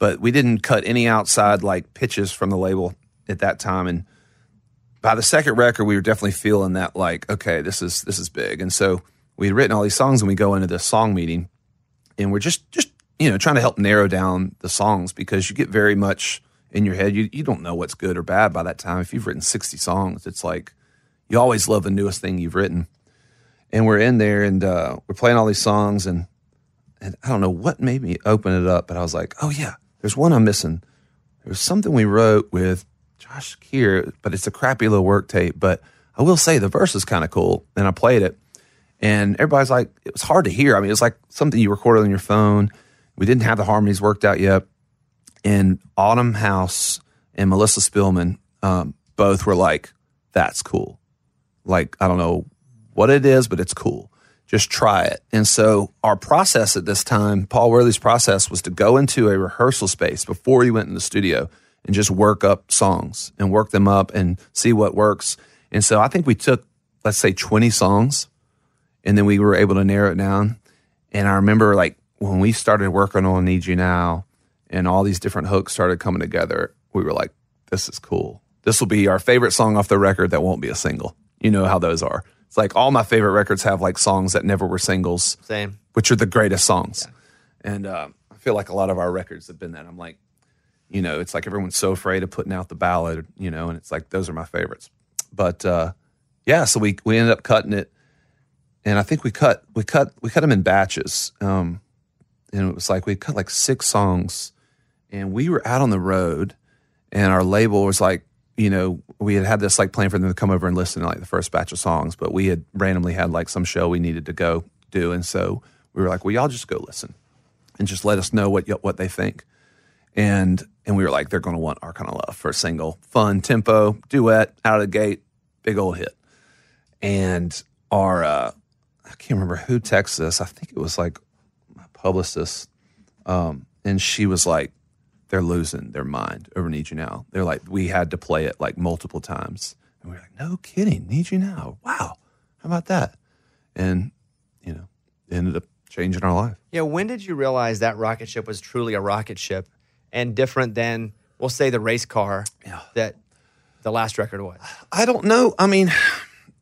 but we didn't cut any outside like pitches from the label at that time and by the second record, we were definitely feeling that like, okay, this is this is big. And so we had written all these songs, and we go into the song meeting, and we're just just you know trying to help narrow down the songs because you get very much in your head. You you don't know what's good or bad by that time. If you've written sixty songs, it's like you always love the newest thing you've written. And we're in there, and uh, we're playing all these songs, and and I don't know what made me open it up, but I was like, oh yeah, there's one I'm missing. There was something we wrote with Josh Kear, but it's a crappy little work tape. But I will say the verse is kind of cool. And I played it. And everybody's like, it was hard to hear. I mean, it's like something you recorded on your phone. We didn't have the harmonies worked out yet. And Autumn House and Melissa Spillman um, both were like, that's cool. Like, I don't know what it is, but it's cool. Just try it. And so our process at this time, Paul Worley's process was to go into a rehearsal space before he went in the studio and just work up songs and work them up and see what works. And so I think we took, let's say 20 songs and then we were able to narrow it down. And I remember like when we started working on Need You Now and all these different hooks started coming together, we were like, this is cool. This will be our favorite song off the record that won't be a single. You know how those are. It's like all my favorite records have like songs that never were singles, Same. which are the greatest songs. And uh, I feel like a lot of our records have been that. I'm like, you know, it's like everyone's so afraid of putting out the ballad, you know, and it's like those are my favorites. But uh, yeah, so we we ended up cutting it, and I think we cut we cut we cut them in batches. Um, and it was like we cut like six songs, and we were out on the road, and our label was like, you know, we had had this like plan for them to come over and listen to like the first batch of songs, but we had randomly had like some show we needed to go do, and so we were like, well, y'all just go listen, and just let us know what what they think and and we were like, they're going to want our kind of love for a single, fun tempo duet out of the gate, big old hit. And our uh, I can't remember who texted us. I think it was like my publicist, um, and she was like, they're losing their mind over Need You Now. They're like, we had to play it like multiple times, and we're like, no kidding, Need You Now. Wow, how about that? And you know, it ended up changing our life. Yeah, when did you realize that rocket ship was truly a rocket ship and different than, we'll say, the race car that the last record was? I don't know. I mean,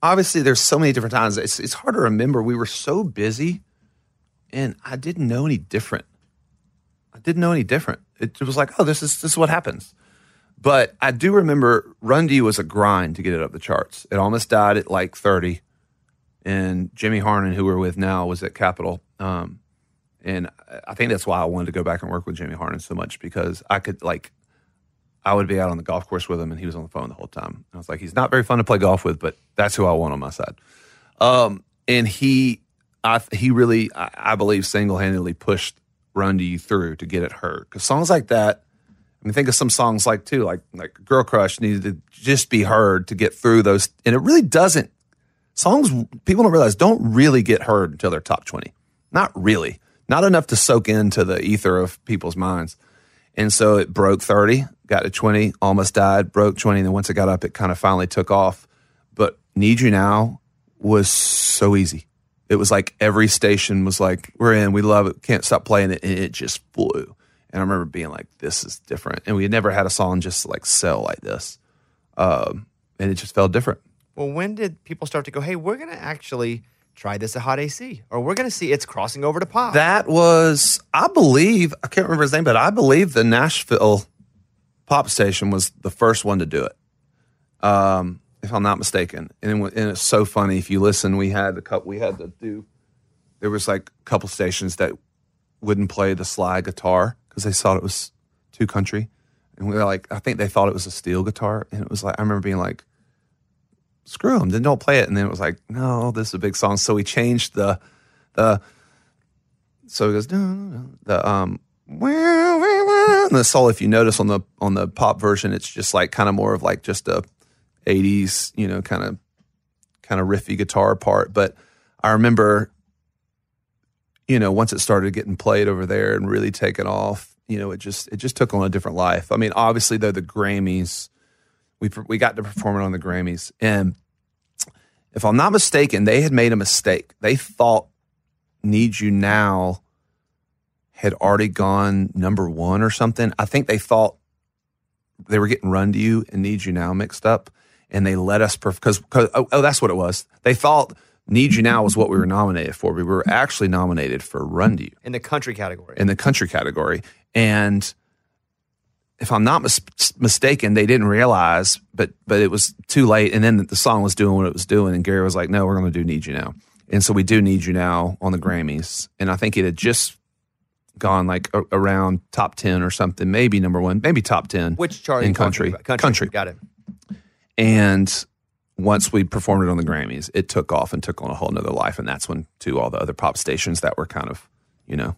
obviously, there's so many different times. It's it's hard to remember. We were so busy, and I didn't know any different. Didn't know any different. It was like, oh, this is this is what happens. But I do remember Run to You was a grind to get it up the charts. It almost died at like 30, and Jimmy Harnen, who we're with now, was at Capitol. Um, and I think that's why I wanted to go back and work with Jimmy Harnen so much because I could like I would be out on the golf course with him, and he was on the phone the whole time. I was like, he's not very fun to play golf with, but that's who I want on my side. Um, and he, I, he really, I, I believe, single handedly pushed "Run to You" through to get it heard. Because songs like that, I mean, think of some songs like too, like like "Girl Crush" needed to just be heard to get through those, and it really doesn't. Songs people don't realize don't really get heard until they're top twenty. Not really, not enough to soak into the ether of people's minds. And so it broke 30, got to 20, almost died, broke 20. And then once it got up, it kind of finally took off. But Need You Now was so easy. It was like every station was like, we're in, we love it, can't stop playing it. And it just flew. And I remember being like, this is different. And we had never had a song just like sell like this. Um, and it just felt different. Well, when did people start to go, hey, we're going to actually try this at Hot AC, or we're going to see it's crossing over to pop? That was, I believe, I can't remember his name, but I believe the Nashville pop station was the first one to do it, um, if I'm not mistaken. And, it- and it's so funny if you listen. We had a couple. We had to do. There was like a couple stations that wouldn't play the slide guitar because they thought it was too country, and we were like, I think they thought it was a steel guitar, and it was like I remember being like, screw them, then don't play it. And then it was like, no, this is a big song. So we changed the the so it goes the um and the soul. If you notice on the on the pop version, it's just like kind of more of like just a '80s, you know, kind of kind of riffy guitar part. But I remember, you know, once it started getting played over there and really taken off, you know, it just it just took on a different life. I mean, obviously, though the Grammys, we we got to perform it on the Grammys, and if I'm not mistaken, they had made a mistake. They thought Need You Now had already gone number one or something. I think they thought they were getting Run to You and Need You Now mixed up, and they let us because oh, oh that's what it was. They thought Need You Now was what we were nominated for. We were actually nominated for Run to You in the country category. in the country category, and if I'm not mis- mistaken, they didn't realize, but but it was too late. And then the song was doing what it was doing, and Gary was like, "No, we're going to do Need You Now." And so we do Need You Now on the Grammys, and I think it had just gone like a- around top ten or something, maybe number one, maybe top ten. Which chart? in country? country? Country. Got it. And once we performed it on the Grammys, it took off and took on a whole nother life, and that's when to all the other pop stations that were kind of, you know,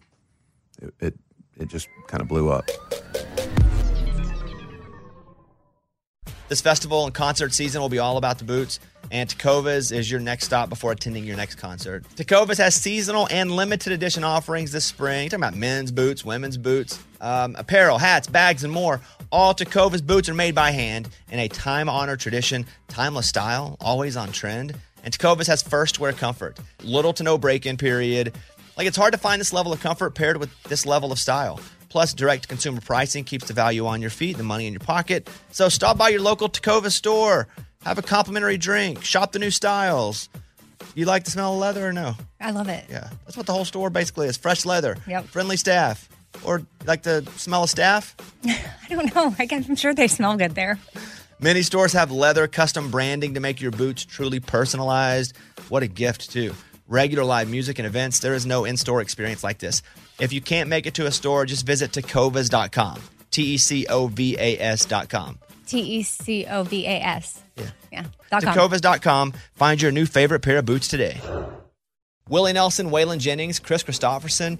it it, it just kind of blew up. This festival and concert season will be all about the boots. And is your next stop before attending your next concert. Tecovas has seasonal and limited edition offerings this spring. You're talking about men's boots, women's boots, um, apparel, hats, bags, and more. All Tecovas boots are made by hand in a time honored tradition, timeless style, always on trend. And Tecovas has first wear comfort, little to no break in period. Like it's hard to find this level of comfort paired with this level of style. Plus, direct consumer pricing keeps the value on your feet, the money in your pocket. So stop by your local Tecovas store, have a complimentary drink, shop the new styles. You like the smell of leather or no? I love it. Yeah, that's what the whole store basically is fresh leather, Yep. friendly staff. Or like the smell of staff? I don't know. I guess I'm sure they smell good there. Many stores have leather custom branding to make your boots truly personalized. What a gift, too. Regular live music and events, there is no in store experience like this. If you can't make it to a store, just visit tecovas.com. T E C O V A S.com. T E C O V A S. Yeah. Yeah. Tecovas.com. Find your new favorite pair of boots today. Willie Nelson, Waylon Jennings, Kris Kristofferson.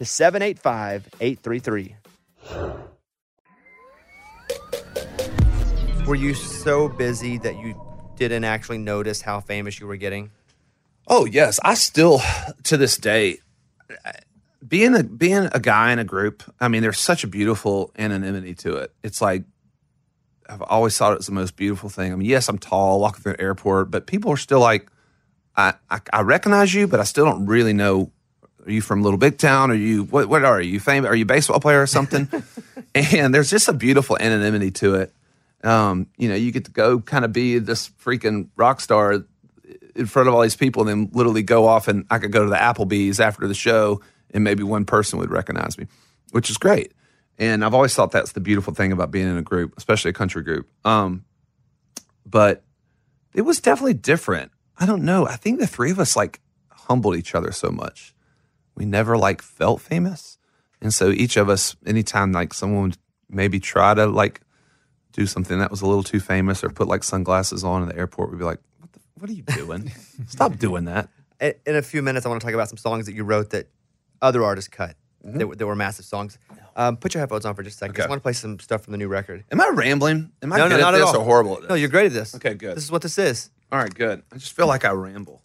to 785 833. Were you so busy that you didn't actually notice how famous you were getting? Oh yes, I still to this day being a being a guy in a group. I mean, there's such a beautiful anonymity to it. It's like I've always thought it was the most beautiful thing. I mean, yes, I'm tall, walking through an airport, but people are still like, I I, I recognize you, but I still don't really know. Are you from Little Big Town? Are you what? What are you? Famous? Are you a baseball player or something? and there's just a beautiful anonymity to it. Um, you know, you get to go kind of be this freaking rock star in front of all these people and then literally go off and I could go to the Applebee's after the show and maybe one person would recognize me, which is great. And I've always thought that's the beautiful thing about being in a group, especially a country group. Um, but it was definitely different. I don't know. I think the three of us like humbled each other so much. We never like felt famous. And so each of us, anytime like someone would maybe try to like do something that was a little too famous or put like sunglasses on in the airport, we'd be like, what, the, what are you doing? Stop doing that. In in a few minutes, I want to talk about some songs that you wrote that other artists cut. That, were- that were massive songs. Um, put your headphones on for just a second. 'cause I Okay. want to play some stuff from the new record. Am I rambling? Am I no, good no, not at at all. or horrible at this? No, you're great at this. Okay, good. This is what this is. All right, good. I just feel like I ramble.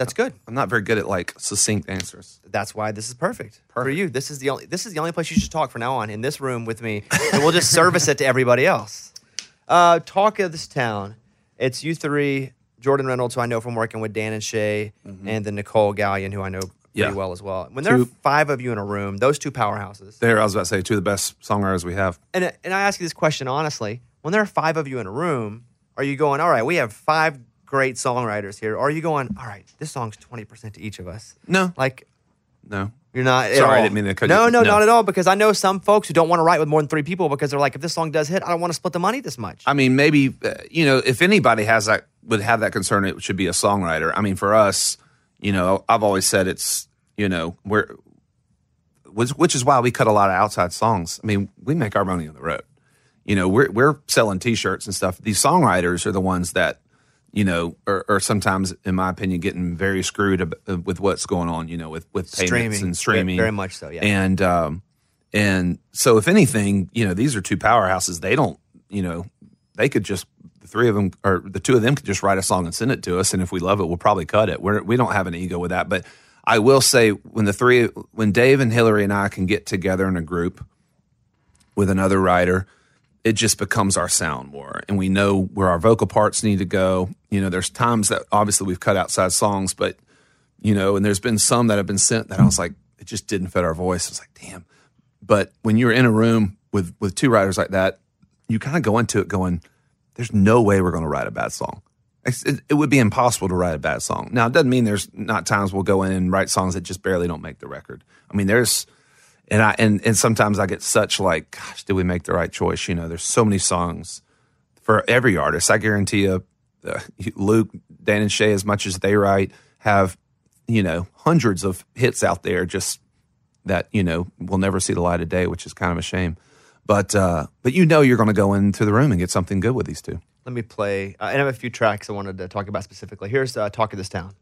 That's good. I'm not very good at like succinct answers. That's why this is perfect, for you. This is the only. This is the only place you should talk from now on in this room with me, and we'll just service it to everybody else. Uh, talk of this town. It's you three, Jordan Reynolds, who I know from working with Dan and Shay, and then Nicolle Galyon, who I know pretty Yeah. well as well. When there are five of you in a room, those two powerhouses, There, I was about to say two of the best songwriters we have. and and I ask you this question honestly: When there are five of you in a room, are you going, all right? We have five great songwriters here. Or are you going, all right, this song's 20% to each of us? No, Like, no. you're not. Sorry, I didn't mean to cut No, you- no, no. not at all. Because I know some folks who don't want to write with more than three people because they're like, if this song does hit, I don't want to split the money this much. I mean, maybe uh, you know, if anybody has that would have that concern, it should be a songwriter. I mean, for us, you know, I've always said it's you know we're which, which is why we cut a lot of outside songs. I mean, we make our money on the road. You know, we're we're selling T-shirts and stuff. These songwriters are the ones that you know or, are sometimes, in my opinion, getting very screwed ab- uh, with what's going on. You know, with with payments Streaming. and streaming, Very- very much so, yeah. And um, and so, if anything, you know, these are two powerhouses. They don't, you know, they could just the three of them or the two of them could just write a song and send it to us, and if we love it, we'll probably cut it. We're we don't have an ego with that, but I will say when the three when Dave and Hillary and I can get together in a group with another writer, it just becomes our sound more, and we know where our vocal parts need to go. You know, there's times that obviously we've cut outside songs, but you know, and there's been some that have been sent that I was like, it just didn't fit our voice. I was like, damn. But when you're in a room with with two writers like that, you kind of go into it going, "There's no way we're going to write a bad song. It, it would be impossible to write a bad song." Now, it doesn't mean there's not times we'll go in and write songs that just barely don't make the record. I mean, there's and I and and sometimes I get such like, "Gosh, did we make the right choice?" You know, there's so many songs for every artist. I guarantee you, uh, Luke, Dan, and Shay, as much as they write, have you know hundreds of hits out there just that you know will never see the light of day, which is kind of a shame. But uh, but you know you're going to go into the room and get something good with these two. Let me play. Uh, and I have a few tracks I wanted to talk about specifically. Here's uh, Talk of This Town.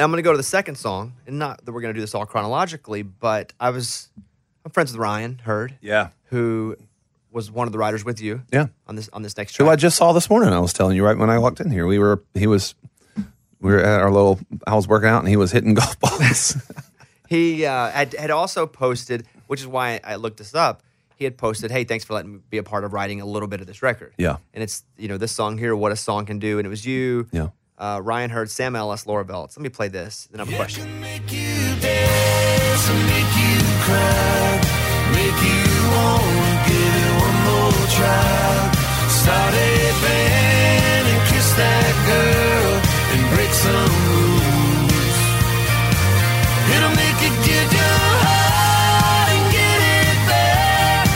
And I'm going to go to the second song, and not that we're going to do this all chronologically, but I was I'm friends with Ryan Hurd, Yeah, who was one of the writers with you, Yeah. on this on this next track. who. I just saw this morning. I was telling you right when I walked in here. We were he was we were at our little. I was working out and he was hitting golf balls. He uh, had, had also posted, which is why I looked this up. He had posted, "Hey, thanks for letting me be a part of writing a little bit of this record." Yeah. and it's you know this song here, "What a Song Can Do," and it was you, Yeah. Uh, Ryan Hurd, Sam Ellis, Laura Veltz. Let me play this. Then I have a question. can make you dance make you cry, make you wanna give it one more try. Start a band and kiss that girl and break some rules. It'll make you give your heart and get it back.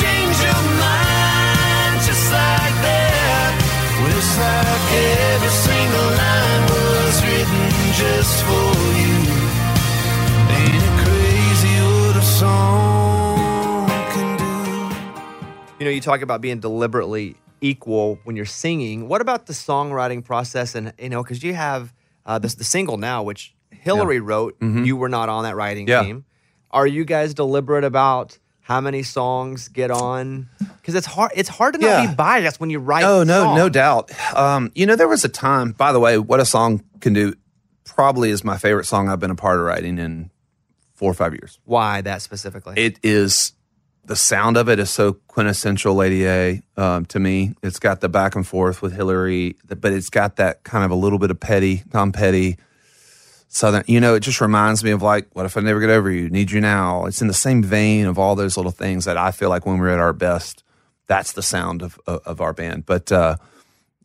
Change your mind just like that. Well, it's like every single line was written just for you. Ain't it crazy what a song can do? You know, you talk about being deliberately equal when you're singing. What about the songwriting process? And you know, because you have uh, this the single now, which Hillary wrote. You were not on that writing Yeah. team. Are you guys deliberate about how many songs get on? Because it's hard. It's hard to not Yeah. be biased when you write. Oh no, songs. no doubt. Um, you know, there was a time. By the way, what a song can do probably is my favorite song I've been a part of writing in four or five years. Why that specifically? It is the sound of it is so quintessential Lady A um, to me. It's got the back and forth with Hillary, but it's got that kind of a little bit of petty, Tom Petty. Southern, you know, it just reminds me of like, what if I never get over you? Need you now? It's in the same vein of all those little things that I feel like when we're at our best, that's the sound of of, of our band. But uh,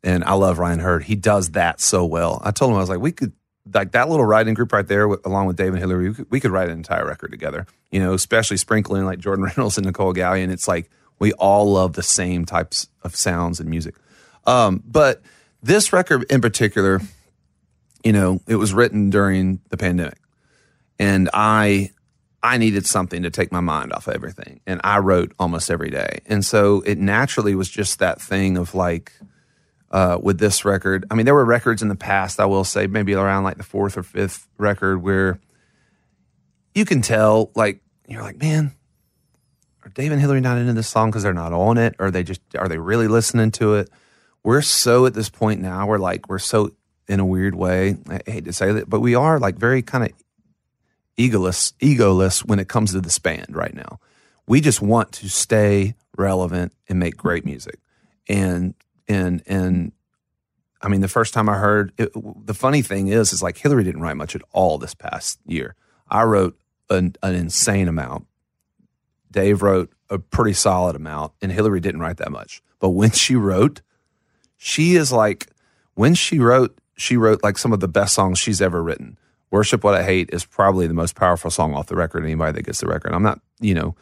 and I love Ryan Hurd. He does that so well. I told him I was like, we could like that little writing group right there, with, along with Dave and Hillary. We could, we could write an entire record together. You know, especially sprinkling like Jordan Reynolds and Nicolle Galyon. It's like we all love the same types of sounds and music. Um, but this record in particular, you know, it was written during the pandemic, and I I needed something to take my mind off everything. And I wrote almost every day. And so it naturally was just that thing of like, uh, with this record, I mean, there were records in the past, I will say, maybe around like the fourth or fifth record where you can tell, like, you're like, man, are Dave and Hillary not into this song because they're not on it? Or are they just, are they really listening to it? We're so at this point now, we're like, we're so in a weird way, I hate to say that, but we are like very kind of egoless, egoless when it comes to this band right now. We just want to stay relevant and make great music. And and and I mean, the first time I heard it, the funny thing is, is like Hillary didn't write much at all this past year. I wrote an, an insane amount. Dave wrote a pretty solid amount, and Hillary didn't write that much. But when she wrote, she is like, when she wrote, she wrote like some of the best songs she's ever written. Worship What I Hate is probably the most powerful song off the record. Anybody that gets the record, I'm not, you know,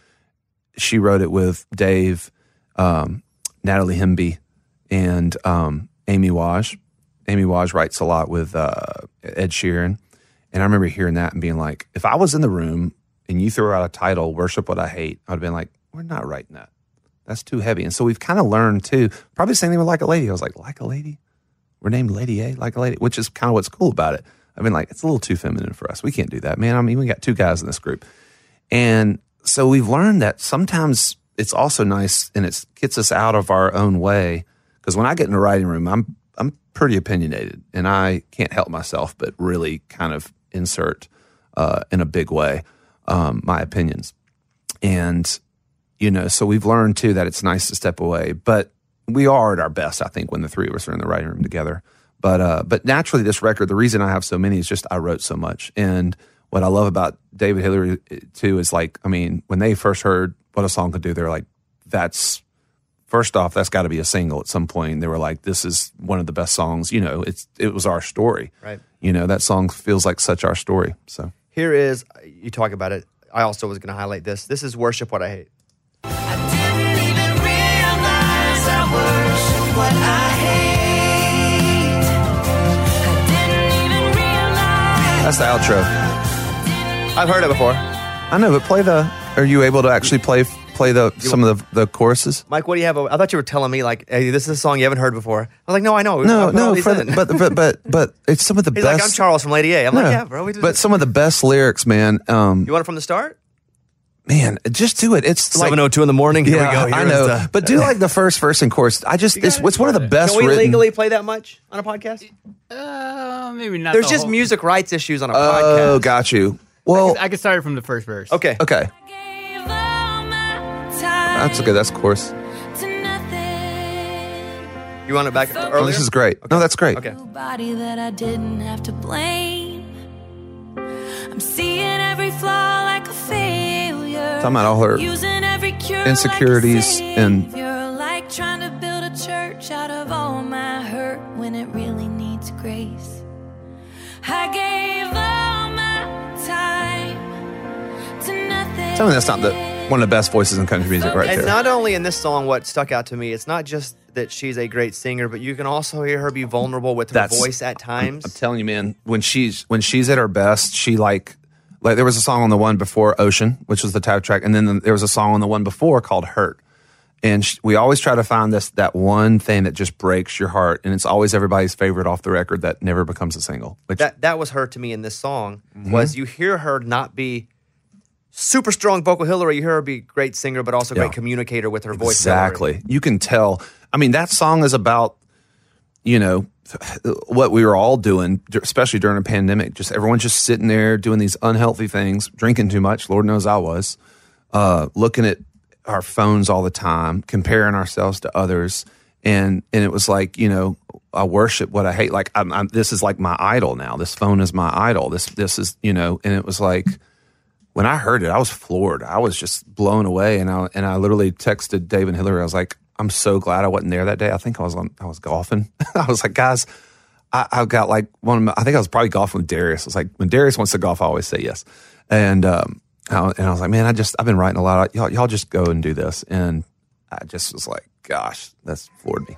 she wrote it with Dave, um, Natalie Hemby, and um, Amy Wadge. Amy Wadge writes a lot with uh, Ed Sheeran. And I remember hearing that and being like, if I was in the room and you threw out a title, Worship What I Hate, I'd have been like, we're not writing that. That's too heavy. And so we've kind of learned too, probably the same thing with Like a Lady. I was like, Like a Lady? We're named Lady A, Like a Lady, which is kind of what's cool about it. I mean, like, it's a little too feminine for us. We can't do that, man. I mean, we got two guys in this group. And so we've learned that sometimes it's also nice and it gets us out of our own way. Because when I get in the writing room, I'm I'm pretty opinionated and I can't help myself but really kind of insert uh, in a big way um, my opinions. And, you know, so we've learned too that it's nice to step away, but we are at our best, I think, when the three of us are in the writing room together. But, uh, but naturally, this record, the reason I have so many is just I wrote so much. And what I love about David Hillary too is like, I mean, when they first heard what a song could do, they're like, that's first off, that's got to be a single at some point. They were like, this is one of the best songs. You know, it's it was our story. Right. You know, that song feels like such our story. So Here is, you talk about it. I also was going to highlight this. This is Worship What I Hate. That's the outro. I've heard it before. I know, but play the. Are you able to actually play play the some of the, the choruses? Mike, what do you have? I thought you were telling me, like, hey, this is a song you haven't heard before. I was like, no, I know. No, I put no, for the, but but but but it's some of the He's best. like, I'm Charles from Lady A. I'm No, like, yeah, bro. We did but this. some of the best lyrics, man. Um, You want it from the start? Man, just do it. It's like 7.02 in the morning. Here yeah, we go. I know. the- but do like the first verse and chorus. I just it's, it's one of the best Can we written. legally play that much on a podcast? Uh, maybe not. There's the just whole- music rights issues on a oh, podcast. Oh, got you. Well, I could start it from the first verse. Okay. okay, Gave all my time that's okay. That's chorus. You want it back Oh, this is great. No, that's great. Okay. Nobody that I didn't have to blame. I'm seeing every flaw like a failure. Talking about all her Using every cure insecurities like a and- savior, like trying to build a church out of all my hurt when it really needs grace. I gave all my time to nothing. Tell me that's not the one of the best voices in country music right And there. not only in this song, what stuck out to me, it's not just that she's a great singer, but you can also hear her be vulnerable with her That's- voice at times. I'm telling you, man, when she's when she's at her best, she like like there was a song on the one before Ocean, which was the title track, and then there was a song on the one before called Hurt. And sh we always try to find this that one thing that just breaks your heart, and it's always everybody's favorite off the record that never becomes a single. Which that that was her to me in this song. Mm-hmm. Was you hear her not be super strong vocal Hillary, you hear her be great singer, but also Yeah. great communicator with her voice. Hillary. Exactly. You can tell. I mean, that song is about, you know, what we were all doing, especially during a pandemic. Just everyone just sitting there doing these unhealthy things, drinking too much. Lord knows I was. Uh, looking at our phones all the time, comparing ourselves to others, and and it was like, you know, I worship what I hate. Like I'm, I'm this is like my idol now. This phone is my idol. This this is you know, and it was like when I heard it, I was floored. I was just blown away, and I and I literally texted Dave and Hillary. I was like, "I'm so glad I wasn't there that day. I think I was on. I was golfing. I was like, guys, I, I've got like one of my. I think I was probably golfing with Darius. I was like, when Darius wants to golf, I always say yes. And um, I, and I was like, man, I just I've been writing a lot. Y'all, y'all just go and do this. And I just was like, gosh, that's floored me.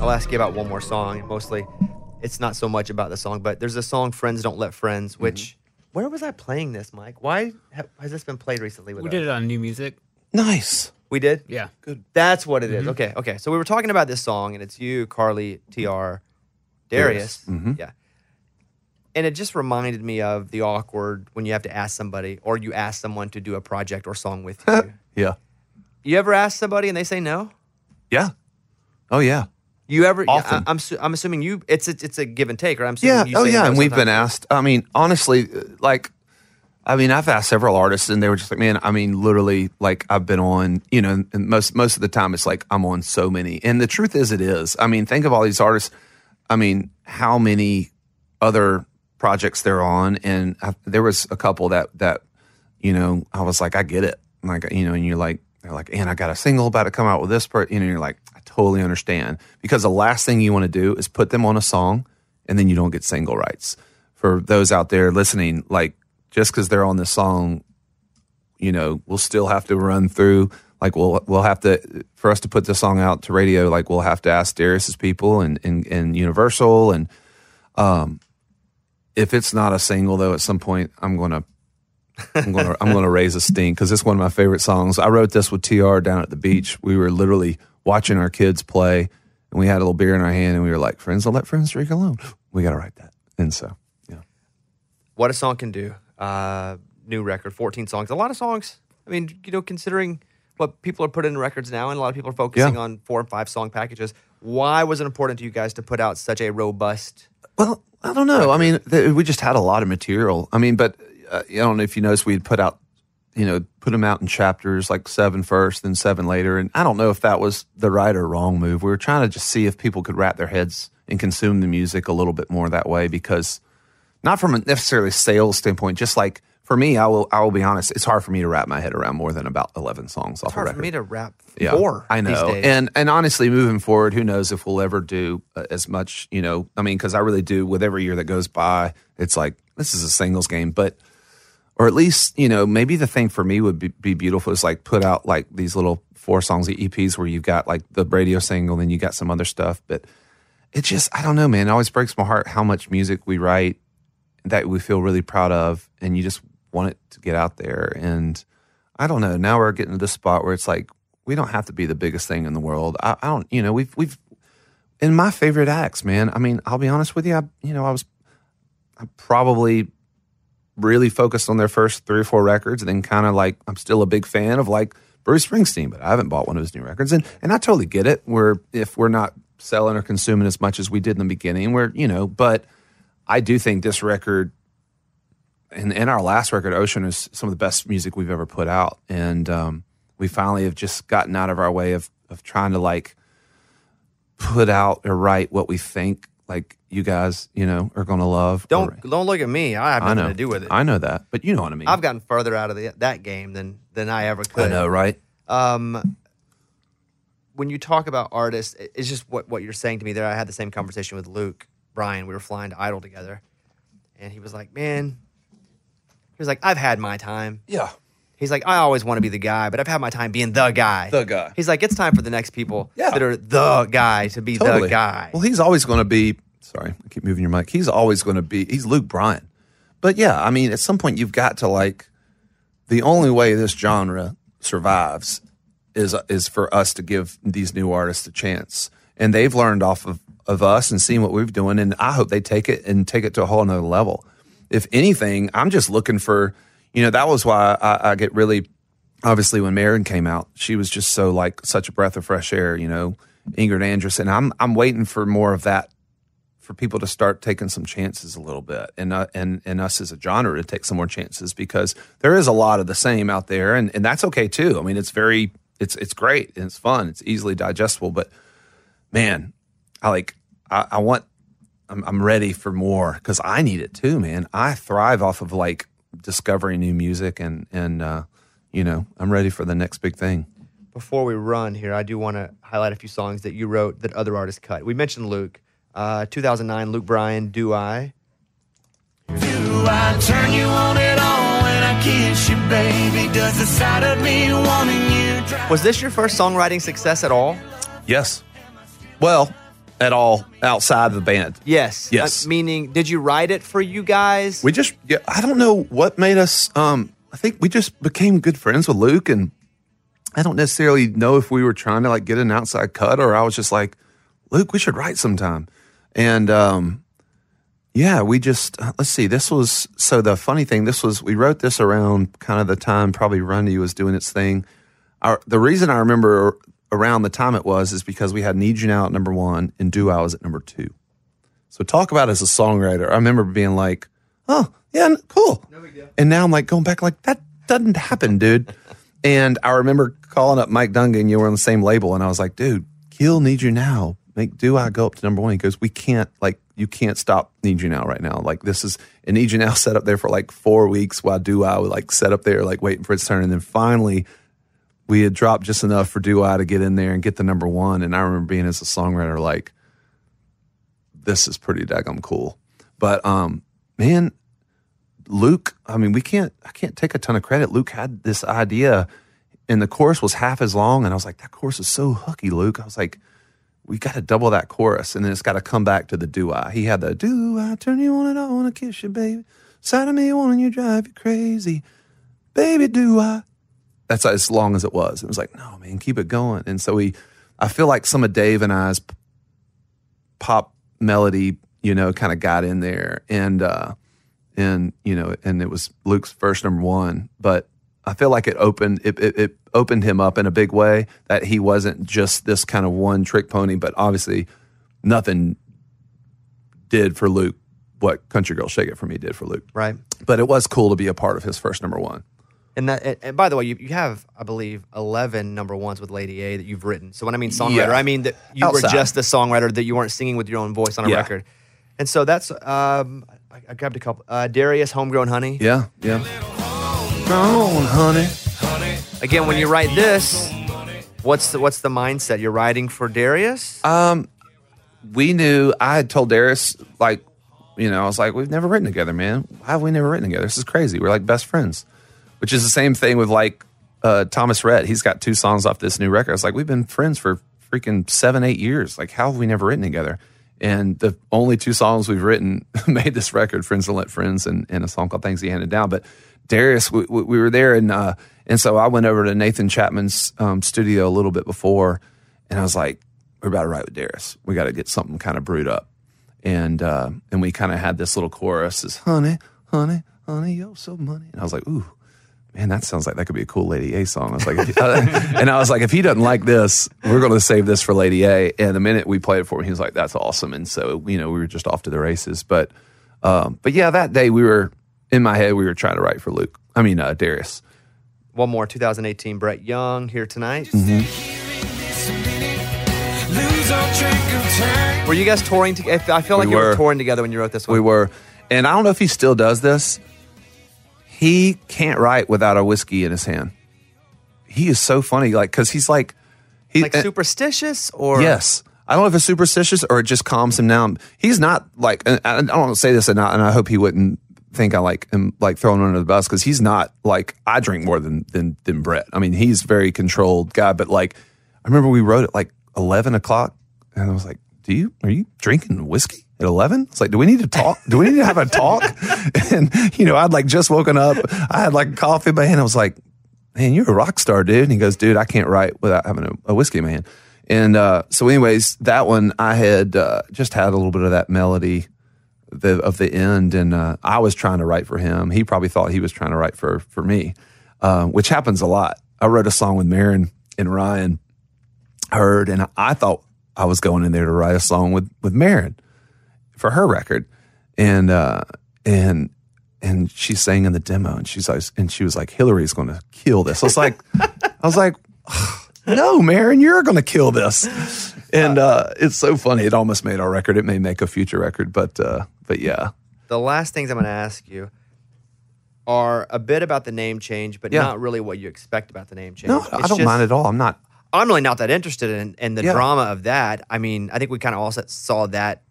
I'll ask you about one more song. Mostly, it's not so much about the song, but there's a song "Friends Don't Let Friends," which where was I playing this, Mike? Why ha- has this been played recently? With We us? did it on new music. Nice. We did. Yeah. Good. That's what it is. Okay, okay. So we were talking about this song, and it's you, Carly, Tr, Darius. Mhm. Yeah. And it just reminded me of the awkward when you have to ask somebody, or you ask someone to do a project or song with you. Yeah. you ever ask somebody and they say no? Yeah. Oh yeah. You ever? Often. I, am su- I'm assuming you. It's a, it's a give and take, or I'm assuming Yeah. you Oh say yeah. And we've been asked. I mean, honestly, like, I mean, I've asked several artists, and they were just like, man. I mean, literally, like, I've been on. You know, and most most of the time, it's like I'm on so many. And the truth is, it is. I mean, think of all these artists. I mean, how many other projects they're on, and I, there was a couple that that you know, I was like, I get it. Like, you know, and you're like, they're like, and I got a single about to come out with this part. You know, you're like, totally understand. Because the last thing you want to do is put them on a song and then you don't get single rights. For those out there listening, like, just because they're on the song, you know, we'll still have to run through. Like we'll we'll have to for us to put the song out to radio. Like we'll have to ask Darius's people and and, and Universal and um, if it's not a single though, at some point I'm gonna I'm gonna I'm gonna raise a stink because it's one of my favorite songs. I wrote this with Tr down at the beach. We were literally watching our kids play, and we had a little beer in our hand, and we were like, "Friends don't let friends drink alone." We got to write that, and so yeah, what a song can do. Uh, new record, 14 songs. A lot of songs. I mean, you know, considering what people are putting in records now, and a lot of people are focusing Yeah. on four and five song packages. Why was it important to you guys to put out such a robust? Well, I don't know. I mean, th- we just had a lot of material. I mean, but uh, I don't know if you noticed we had put out, you know, put them out in chapters like seven first, then seven later. And I don't know if that was the right or wrong move. We were trying to just see if people could wrap their heads and consume the music a little bit more that way because not from a necessarily sales standpoint, just like for me, I will I will be honest. It's hard for me to wrap my head around more than about eleven songs off It's hard a for record. me to rap yeah, four. I these know. days. And and honestly, moving forward, who knows if we'll ever do uh, as much? You know, I mean, because I really do. With every year that goes by, it's like this is a singles game, but or at least you know maybe the thing for me would be, be beautiful is like put out like these little four songs EPs where you've got like the radio single, then you got some other stuff, but it just I don't know, man. It always breaks my heart how much music we write that we feel really proud of, and you just want it to get out there. And I don't know. Now we're getting to this spot where it's like we don't have to be the biggest thing in the world. I, I don't, you know, we've we've in my favorite acts, man. I mean, I'll be honest with you. I, you know, I was I probably really focused on their first three or four records, and then kind of like I'm still a big fan of like Bruce Springsteen, but I haven't bought one of his new records, and and I totally get it. Where if we're not selling or consuming as much as we did in the beginning, we're you know, but I do think this record and, and our last record, Ocean, is some of the best music we've ever put out, and um, we finally have just gotten out of our way of of trying to like put out or write what we think like you guys, you know, are going to love. don't or- don't look at me. I have I nothing know to do with it. I know that, but you know what I mean. I've gotten further out of the, that game than than I ever could. I know, right? Um, when you talk about artists, it's just what, what you're saying to me there. I had the same conversation with Luke Bryan. We were flying to Idol together, and he was like, "Man," he was like, "I've had my time." Yeah. He's like, "I always want to be the guy, but I've had my time being the guy." The guy. He's like, "It's time for the next people Yeah. that are the guy to be the guy." Well, he's always going to be. Sorry, I keep moving your mic. He's always going to be. He's Luke Bryan. But yeah, I mean, at some point you've got to like. The only way this genre survives is is for us to give these new artists a chance, and they've learned off of of us and seen what we've doing, and I hope they take it and take it to a whole nother level. If anything, I'm just looking for. You know, that was why I, I get really obviously when Maren came out, she was just so like such a breath of fresh air, you know, Ingrid Andress. I'm I'm waiting for more of that for people to start taking some chances a little bit and uh, and and us as a genre to take some more chances because there is a lot of the same out there and and that's okay too. I mean, it's very it's it's great and it's fun. It's easily digestible, but man, I like I, I want I'm, I'm ready for more because I need it too, man. I thrive off of like discovering new music and and uh, you know I'm ready for the next big thing. Before we run here, I do want to highlight a few songs that you wrote that other artists cut. We mentioned Luke, uh, 2009, Luke Bryan, "Do I." Do I turn you on and on when I kiss you, baby? Does the sight of me wanting you drive Was this your first songwriting success at all? Yes, well, at all outside of the band. Yes. Yes. Uh, meaning, did you write it for you guys? We just yeah, I don't know what made us. Um, I think we just became good friends with Luke, and I don't necessarily know if we were trying to like get an outside cut or I was just like, Luke, we should write sometime, and um, yeah, we just uh, let's see. This was so the funny thing. This was we wrote this around kind of the time probably Rundy was doing its thing. Our the reason I remember around the time it was is because we had Need You Now at number one and Do I was at number two. So talk about as a songwriter. I remember being like, oh yeah, cool. And now I'm like going back like that doesn't happen, dude. and I remember calling up Mike Dungan. You were on the same label, and I was like, dude, Kill Need You Now. Make Do I go up to number one? He goes, we can't like you can't stop Need You Now right now. Like this is and Need You Now set up there for like four weeks while Do I would like set up there like waiting for its turn, and then finally we had dropped just enough for Do I to get in there and get the number one. And I remember being as a songwriter like, this is pretty daggum cool. But um, man, Luke, I mean, we can't I can't take a ton of credit. Luke had this idea and the chorus was half as long, and I was like, that chorus is so hooky, Luke. I was like, we got to double that chorus, and then it's got to come back to the do I. He had the do I turn you on and I want to kiss you, baby. Side of me wanting you drive you crazy, baby. Do I? That's as long as it was. It was like, no, man, keep it going. And so we, I feel like some of Dave and I's pop melody, you know, kind of got in there, and uh, and you know, and it was Luke's first number one, but I feel like it opened it, it, it opened him up in a big way that he wasn't just this kind of one trick pony, but obviously nothing did for Luke what Country Girl Shake It for me did for Luke. right. But it was cool to be a part of his first number one. And that, and- by the way, you, you have, I believe, eleven number ones with Lady A that you've written. So when I mean songwriter, Yeah. I mean that you were just a songwriter that you weren't singing with your own voice on a Yeah. record. And so that's, um, I, I grabbed a couple. Uh, Darius, Homegrown Honey. Yeah, yeah. gone, honey. Again, when you write this, what's the what's the mindset? You're writing for Darius? we knew I had told Darius like, you know, I was like, we've never written together, man. Why have we never written together? This is crazy. We're like best friends, which is the same thing with like uh, Thomas Rhett. He's got two songs off this new record. It's like we've been friends for freaking seven, eight years. Like, how have we never written together? And the only two songs we've written made this record, "Friends Don't Let Friends" and, and a song called "Things He Handed Down." But Darius, we, we we were there, and uh, and so I went over to Nathan Chapman's um, studio a little bit before, and I was like, "We're about to write with Darius. We got to get something kind of brewed up." and uh, and we kind of had this little chorus, this honey, honey, honey, yo, so money, and I was like, ooh, man, that sounds like that could be a cool Lady A song. I was like, and I was like, if he doesn't like this, we're going to save this for Lady A. And the minute we played it for him, he was like, that's awesome. And so you know, we were just off to the races. But um, but yeah, that day we were in my head, we were trying to write for Luke. I mean, uh, Darius. One more 2018 Brett Young here tonight. Lose all track of time. Were you guys touring together? I feel like We you were. were. touring together when you wrote this one. We were, and I don't know if he still does this. He can't write without a whiskey in his hand. He is so funny, like because he's like he like uh, superstitious or Yes. I don't know if it's superstitious or it just calms him down. He's not like, and I I don't want to say this and I, and I hope he wouldn't think I like him like throwing him under the bus because he's not like, I drink more than, than, than Brett. I mean, he's very controlled guy, but like, I remember we wrote at like 11 o'clock and I was like, do you, are you drinking whiskey at 11? It's like, do we need to talk? Do we need to have a talk? and, you know, I'd like just woken up. I had like coffee in my hand. I was like, man, you're a rock star, dude. And he goes, dude, I can't write without having a, a whiskey hand. And uh, so, anyways, that one I had uh, just had a little bit of that melody the, of the end, and uh, I was trying to write for him. He probably thought he was trying to write for for me, uh, which happens a lot. I wrote a song with Maren and Ryan Hurd, and I thought I was going in there to write a song with with Maren for her record, and uh, and and she sang in the demo, and she's like, and she was like, Hillary's going to kill this. I was like, I was like, no, Maren, you're going to kill this. And uh, it's so funny. It almost made our record. It may make a future record, but uh, but yeah, the last things I'm going to ask you are a bit about the name change, but Yeah. not really what you expect about the name change. no, It's I don't just- mind at all. I'm not. I'm really not that interested in, in the Yeah. drama of that. I mean, I think we kind of also saw that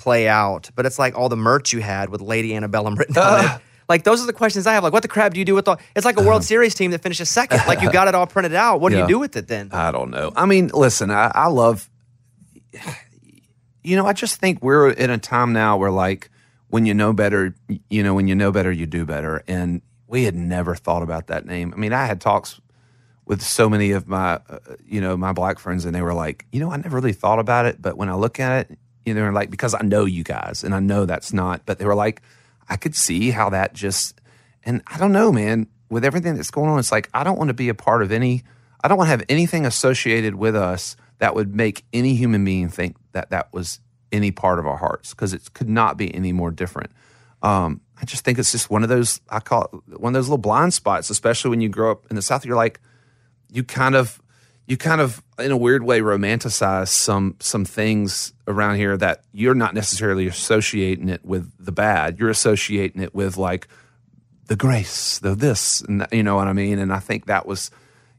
play out, but it's like all the merch you had with Lady Antebellum written on it. Like those are the questions I have. Like, what the crap do you do with all? It's like a World Series team that finishes second. Like you got it all printed out. What do Yeah. you do with it then? I don't know. I mean, listen, I, I love, you know, I just think we're in a time now where, like, when you know better, you know, when you know better, you do better. And we had never thought about that name. I mean, I had talks with so many of my, uh, you know, my black friends, and they were like, you know, I never really thought about it, but when I look at it, you know, like because I know you guys, and I know that's not, but they were like, I could see how that just, and I don't know, man, with everything that's going on, it's like I don't want to be a part of any, I don't want to have anything associated with us that would make any human being think that that was any part of our hearts because it could not be any more different. Um, I just think it's just one of those I call it one of those little blind spots, especially when you grow up in the South. You're like, you kind of you kind of in a weird way romanticize some some things around here that you're not necessarily associating it with the bad. You're associating it with like the grace the this and that, you know what i mean? And i think that was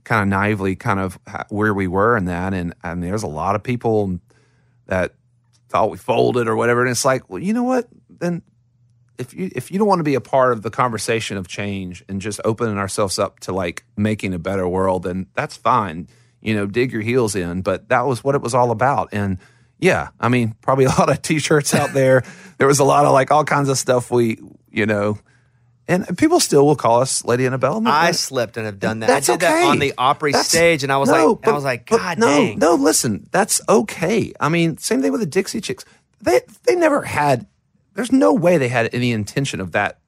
kind of naively kind of where we were in that. And and there's a lot of people that thought we folded or whatever. And it's like well you know what? Then if you if you don't want to be a part of the conversation of change and just opening ourselves up to like making a better world, then that's fine. You know, dig your heels in. But that was what it was all about. And yeah, I mean, probably a lot of t-shirts out there. there was a lot of like all kinds of stuff we, you know, and people still will call us Lady Annabelle. I slipped and have done that. That's I did that on the Opry That's- stage, and I was no, like, but- I was like, God no, dang. no. Listen, that's okay. I mean, same thing with the Dixie Chicks. They they never had. There's no way they had any intention of that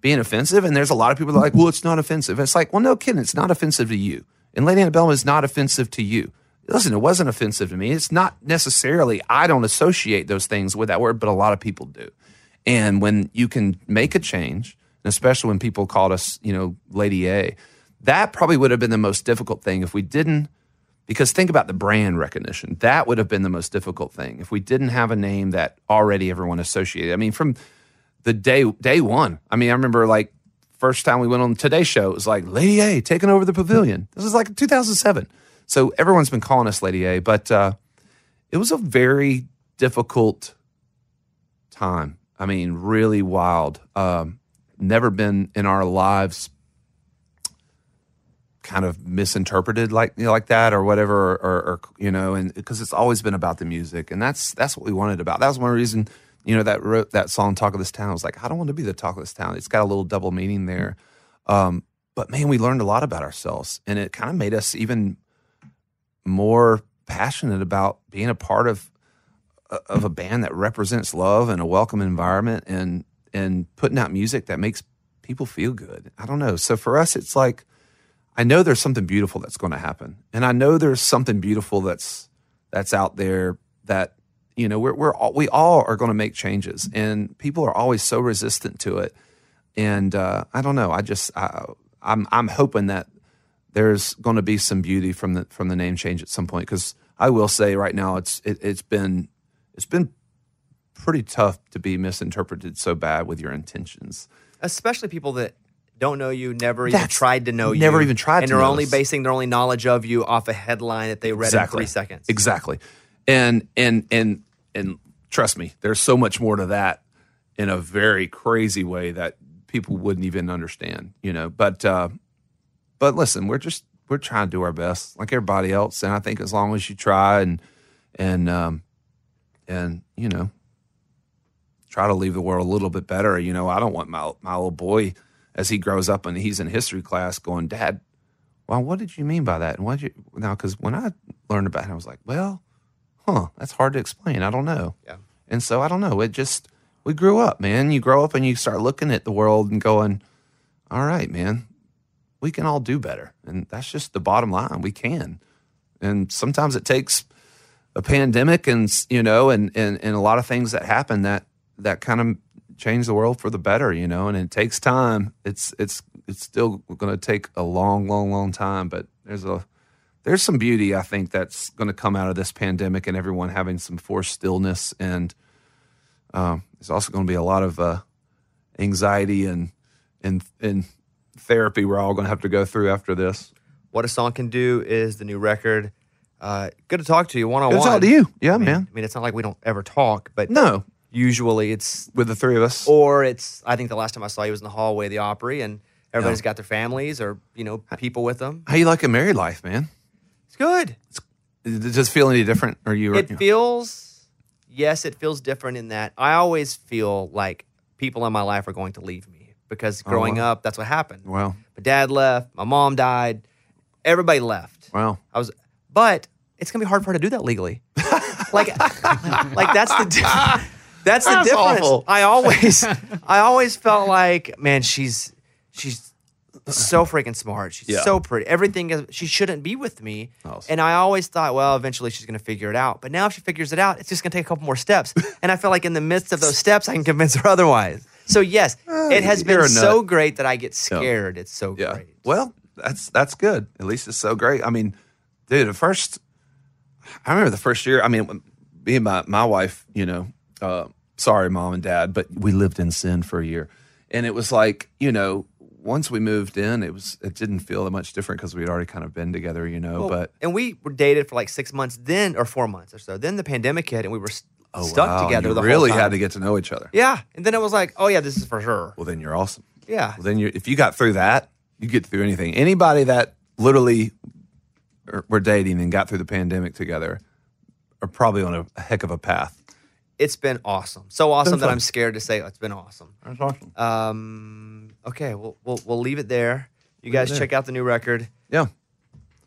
being offensive. And there's a lot of people that are like, well, it's not offensive. It's like, well, no kidding, it's not offensive to you. And Lady Annabelle is not offensive to you. Listen, it wasn't offensive to me. It's not necessarily. I don't associate those things with that word, but a lot of people do. And when you can make a change, and especially when people called us, you know, Lady A, that probably would have been the most difficult thing if we didn't. Because think about the brand recognition. That would have been the most difficult thing if we didn't have a name that already everyone associated. I mean, from the day day one. I mean, I remember like first time we went on Today's show, it was like Lady A taking over the pavilion. This was like 2007. So everyone's been calling us Lady A, but uh, it was a very difficult time. I mean, really wild. Um, never been in our lives kind of misinterpreted like you know, like that or whatever or, or, or you know and because it's always been about the music and that's that's what we wanted about that was one reason you know that wrote that song talk of this town I was like i don't want to be the talk of this town it's got a little double meaning there um, but man we learned a lot about ourselves and it kind of made us even more passionate about being a part of of a band that represents love and a welcome environment and and putting out music that makes people feel good. I don't know. So for us it's like I know there's something beautiful that's going to happen. And I know there's something beautiful that's that's out there that you know we're we're all, we all are going to make changes and people are always so resistant to it. And uh, I don't know. I just I, I'm I'm hoping that there's going to be some beauty from the from the name change at some point because I will say right now it's it, it's been it's been pretty tough to be misinterpreted so bad with your intentions. especially people that don't know you, never even That's- tried to know you, never even tried and they're only us. basing their only knowledge of you off a headline that they read in three seconds. Exactly. And and and and trust me, there's so much more to that in a very crazy way that people wouldn't even understand, you know. But uh but listen, we're just we're trying to do our best like everybody else and I think as long as you try and and um and you know try to leave the world a little bit better, you know, I don't want my my little boy as he grows up and he's in history class going, "Dad, well, what did you mean by that? And what you now? Because when I learned about it, I was like, well, huh, that's hard to explain. I don't know. Yeah. And so I don't know. It just we grew up, man. You grow up and you start looking at the world and going, all right, man, we can all do better, and that's just the bottom line. We can, and sometimes it takes a pandemic and you know and and, and a lot of things that happen that that kind of change the world for the better you know and it takes time it's it's it's still going to take a long long long time but there's a there's some beauty i think that's going to come out of this pandemic and everyone having some forced stillness and um, there's also going to be a lot of uh, anxiety and and and therapy we're all going to have to go through after this What a song can do is the new record. Uh, good to talk to you one on Good one. to talk to you. Yeah, I mean, man. I mean, it's not like we don't ever talk, but no usually it's with the three of us or it's. I think the last time I saw you was in the hallway of the Opry, and everybody's got their families or you know people with them. how you like a married life man It's good. Does it feel any different? Or you? It feels, yes, it feels different in that I always feel like people in my life are going to leave me because oh, growing wow. up, that's what happened. Wow. My dad left, my mom died, everybody left. Wow. I was, but it's gonna be hard for her to do that legally. like, like that's the di- that's the That's difference. awful. I always, I always felt like, man, she's she's so freaking smart. She's Yeah. so pretty. Everything is. She shouldn't be with me. Oh. And I always thought, well, eventually she's gonna figure it out. But now if she figures it out, it's just gonna take a couple more steps. and I feel like in the midst of those steps, I can convince her otherwise. So yes, it has you're been so great that I get scared. It's so Yeah. great. Well, that's that's good. At least it's so great. I mean, dude, the first I remember the first year. I mean, me and my my wife, you know, uh, sorry, mom and dad, but we lived in sin for a year, and it was like, you know, once we moved in, it was it didn't feel that much different because we'd already kind of been together, you know. Well, but and we were dated for like six months, then or four months or so. Then the pandemic hit, and we were s- oh, stuck wow, together. you the really whole time. had to get to know each other. Yeah, and then it was like, oh yeah, this is for sure. Well, then you're awesome. Yeah, Well, then you if you got through that, you get through anything. Anybody that literally er, were dating and got through the pandemic together are probably on a, a heck of a path. it's been awesome. So awesome that fun. I'm scared to say it's been awesome. That's awesome. Um, okay, we'll we'll, we'll leave it there. You guys there. check out the new record. Yeah.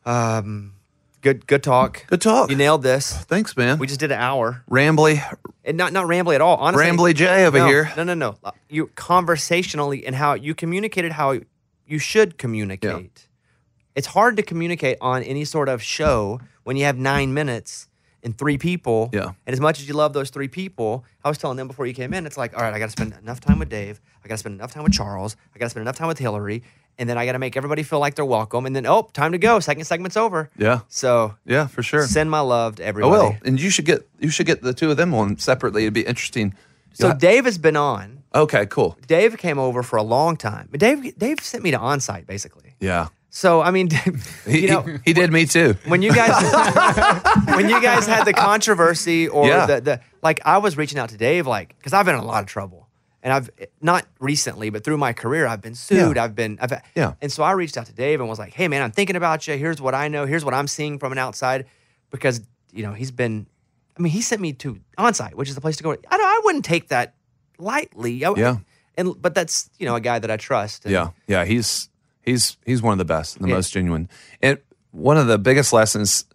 Um, good good talk. Good talk. You nailed this. Thanks, man. We just did an hour, Rambly, and not not rambly at all. Honestly, Rambly J over no, here. No, no, no. Uh, You conversationally and how you communicated how you should communicate. It's hard to communicate on any sort of show when you have nine minutes and three people. Yeah. And as much as you love those three people, I was telling them before you came in, it's like, all right, I got to spend enough time with Dave. I got to spend enough time with Charles. I got to spend enough time with Hillary. And then I got to make everybody feel like they're welcome. And then, oh, time to go. Second segment's over. Yeah. So Yeah, for sure. send my love to Oh everybody. well, and you should get you should get the two of them on separately. It'd be interesting. So Yeah. Dave has been on. Okay, cool. Dave came over for a long time. Dave Dave sent me to onsite basically. Yeah. So I mean, He, you know, he, he did me too. when you guys when you guys had the controversy or Yeah. the, the like I was reaching out to Dave like because I've been in a lot of trouble and I've not recently but through my career I've been sued Yeah. I've been I've Yeah. and so I reached out to Dave and was like hey man I'm thinking about you here's what I know here's what I'm seeing from an outside because you know he's been I mean he sent me to onsite which is the place to go I don't I wouldn't take that lightly I- Yeah. and but that's you know a guy that I trust and- Yeah, yeah, he's he's he's one of the best, and the Yeah. most genuine. And one of the biggest lessons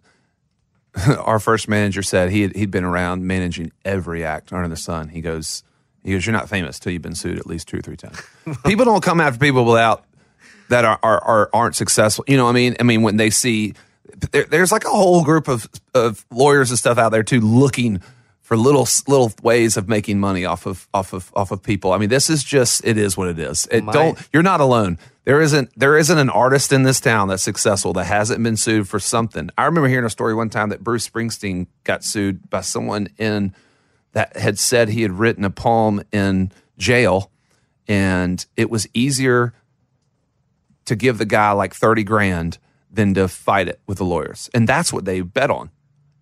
our first manager said he had, he'd been around managing every act under the sun. He goes, he goes, you're not famous till you've been sued at least two or three times. people don't come after people without that are, are, are aren't successful. You know, what I mean, I mean when they see there, there's like a whole group of of lawyers and stuff out there too looking for little little ways of making money off of off of off of people. I mean, this is just it is what it is. It My- don't you're not alone. There isn't there isn't an artist in this town that's successful that hasn't been sued for something. I remember hearing a story one time that Bruce Springsteen got sued by someone in that had said he had written a poem in jail and it was easier to give the guy like 30 grand than to fight it with the lawyers. And that's what they bet on.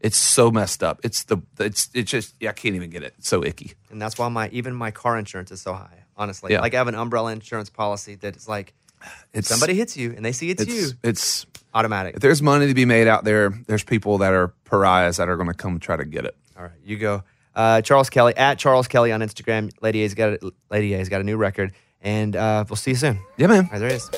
It's so messed up. It's the it's it's just yeah, I can't even get it. It's so icky. and that's why my even my car insurance is so high. Honestly, Yeah. like I have an umbrella insurance policy that is like It's somebody hits you and they see it's, it's you, it's automatic. if there's money to be made out there, there's people that are pariahs that are going to come try to get it. All right, you go. Uh, Charles Kelly at Charles Kelly on Instagram. Lady A's got a, Lady A's got a new record, and uh, we'll see you soon. Yeah, man. All right, there it is.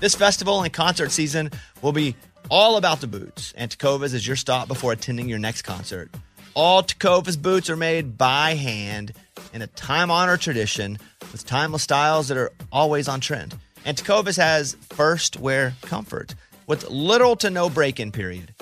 This festival and concert season will be all about the boots, and Tecovas is your stop before attending your next concert. All Tecovas boots are made by hand in a time honored tradition with timeless styles that are always on trend. And Tecovas has first wear comfort with little to no break in period.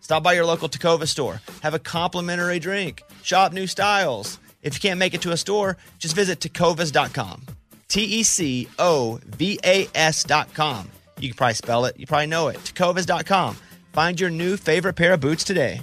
Stop by your local Tacova store, have a complimentary drink, shop new styles. If you can't make it to a store, just visit tecovas.com. T E C O V A S.com. You can probably spell it, you probably know it. Tecovas.com. Find your new favorite pair of boots today.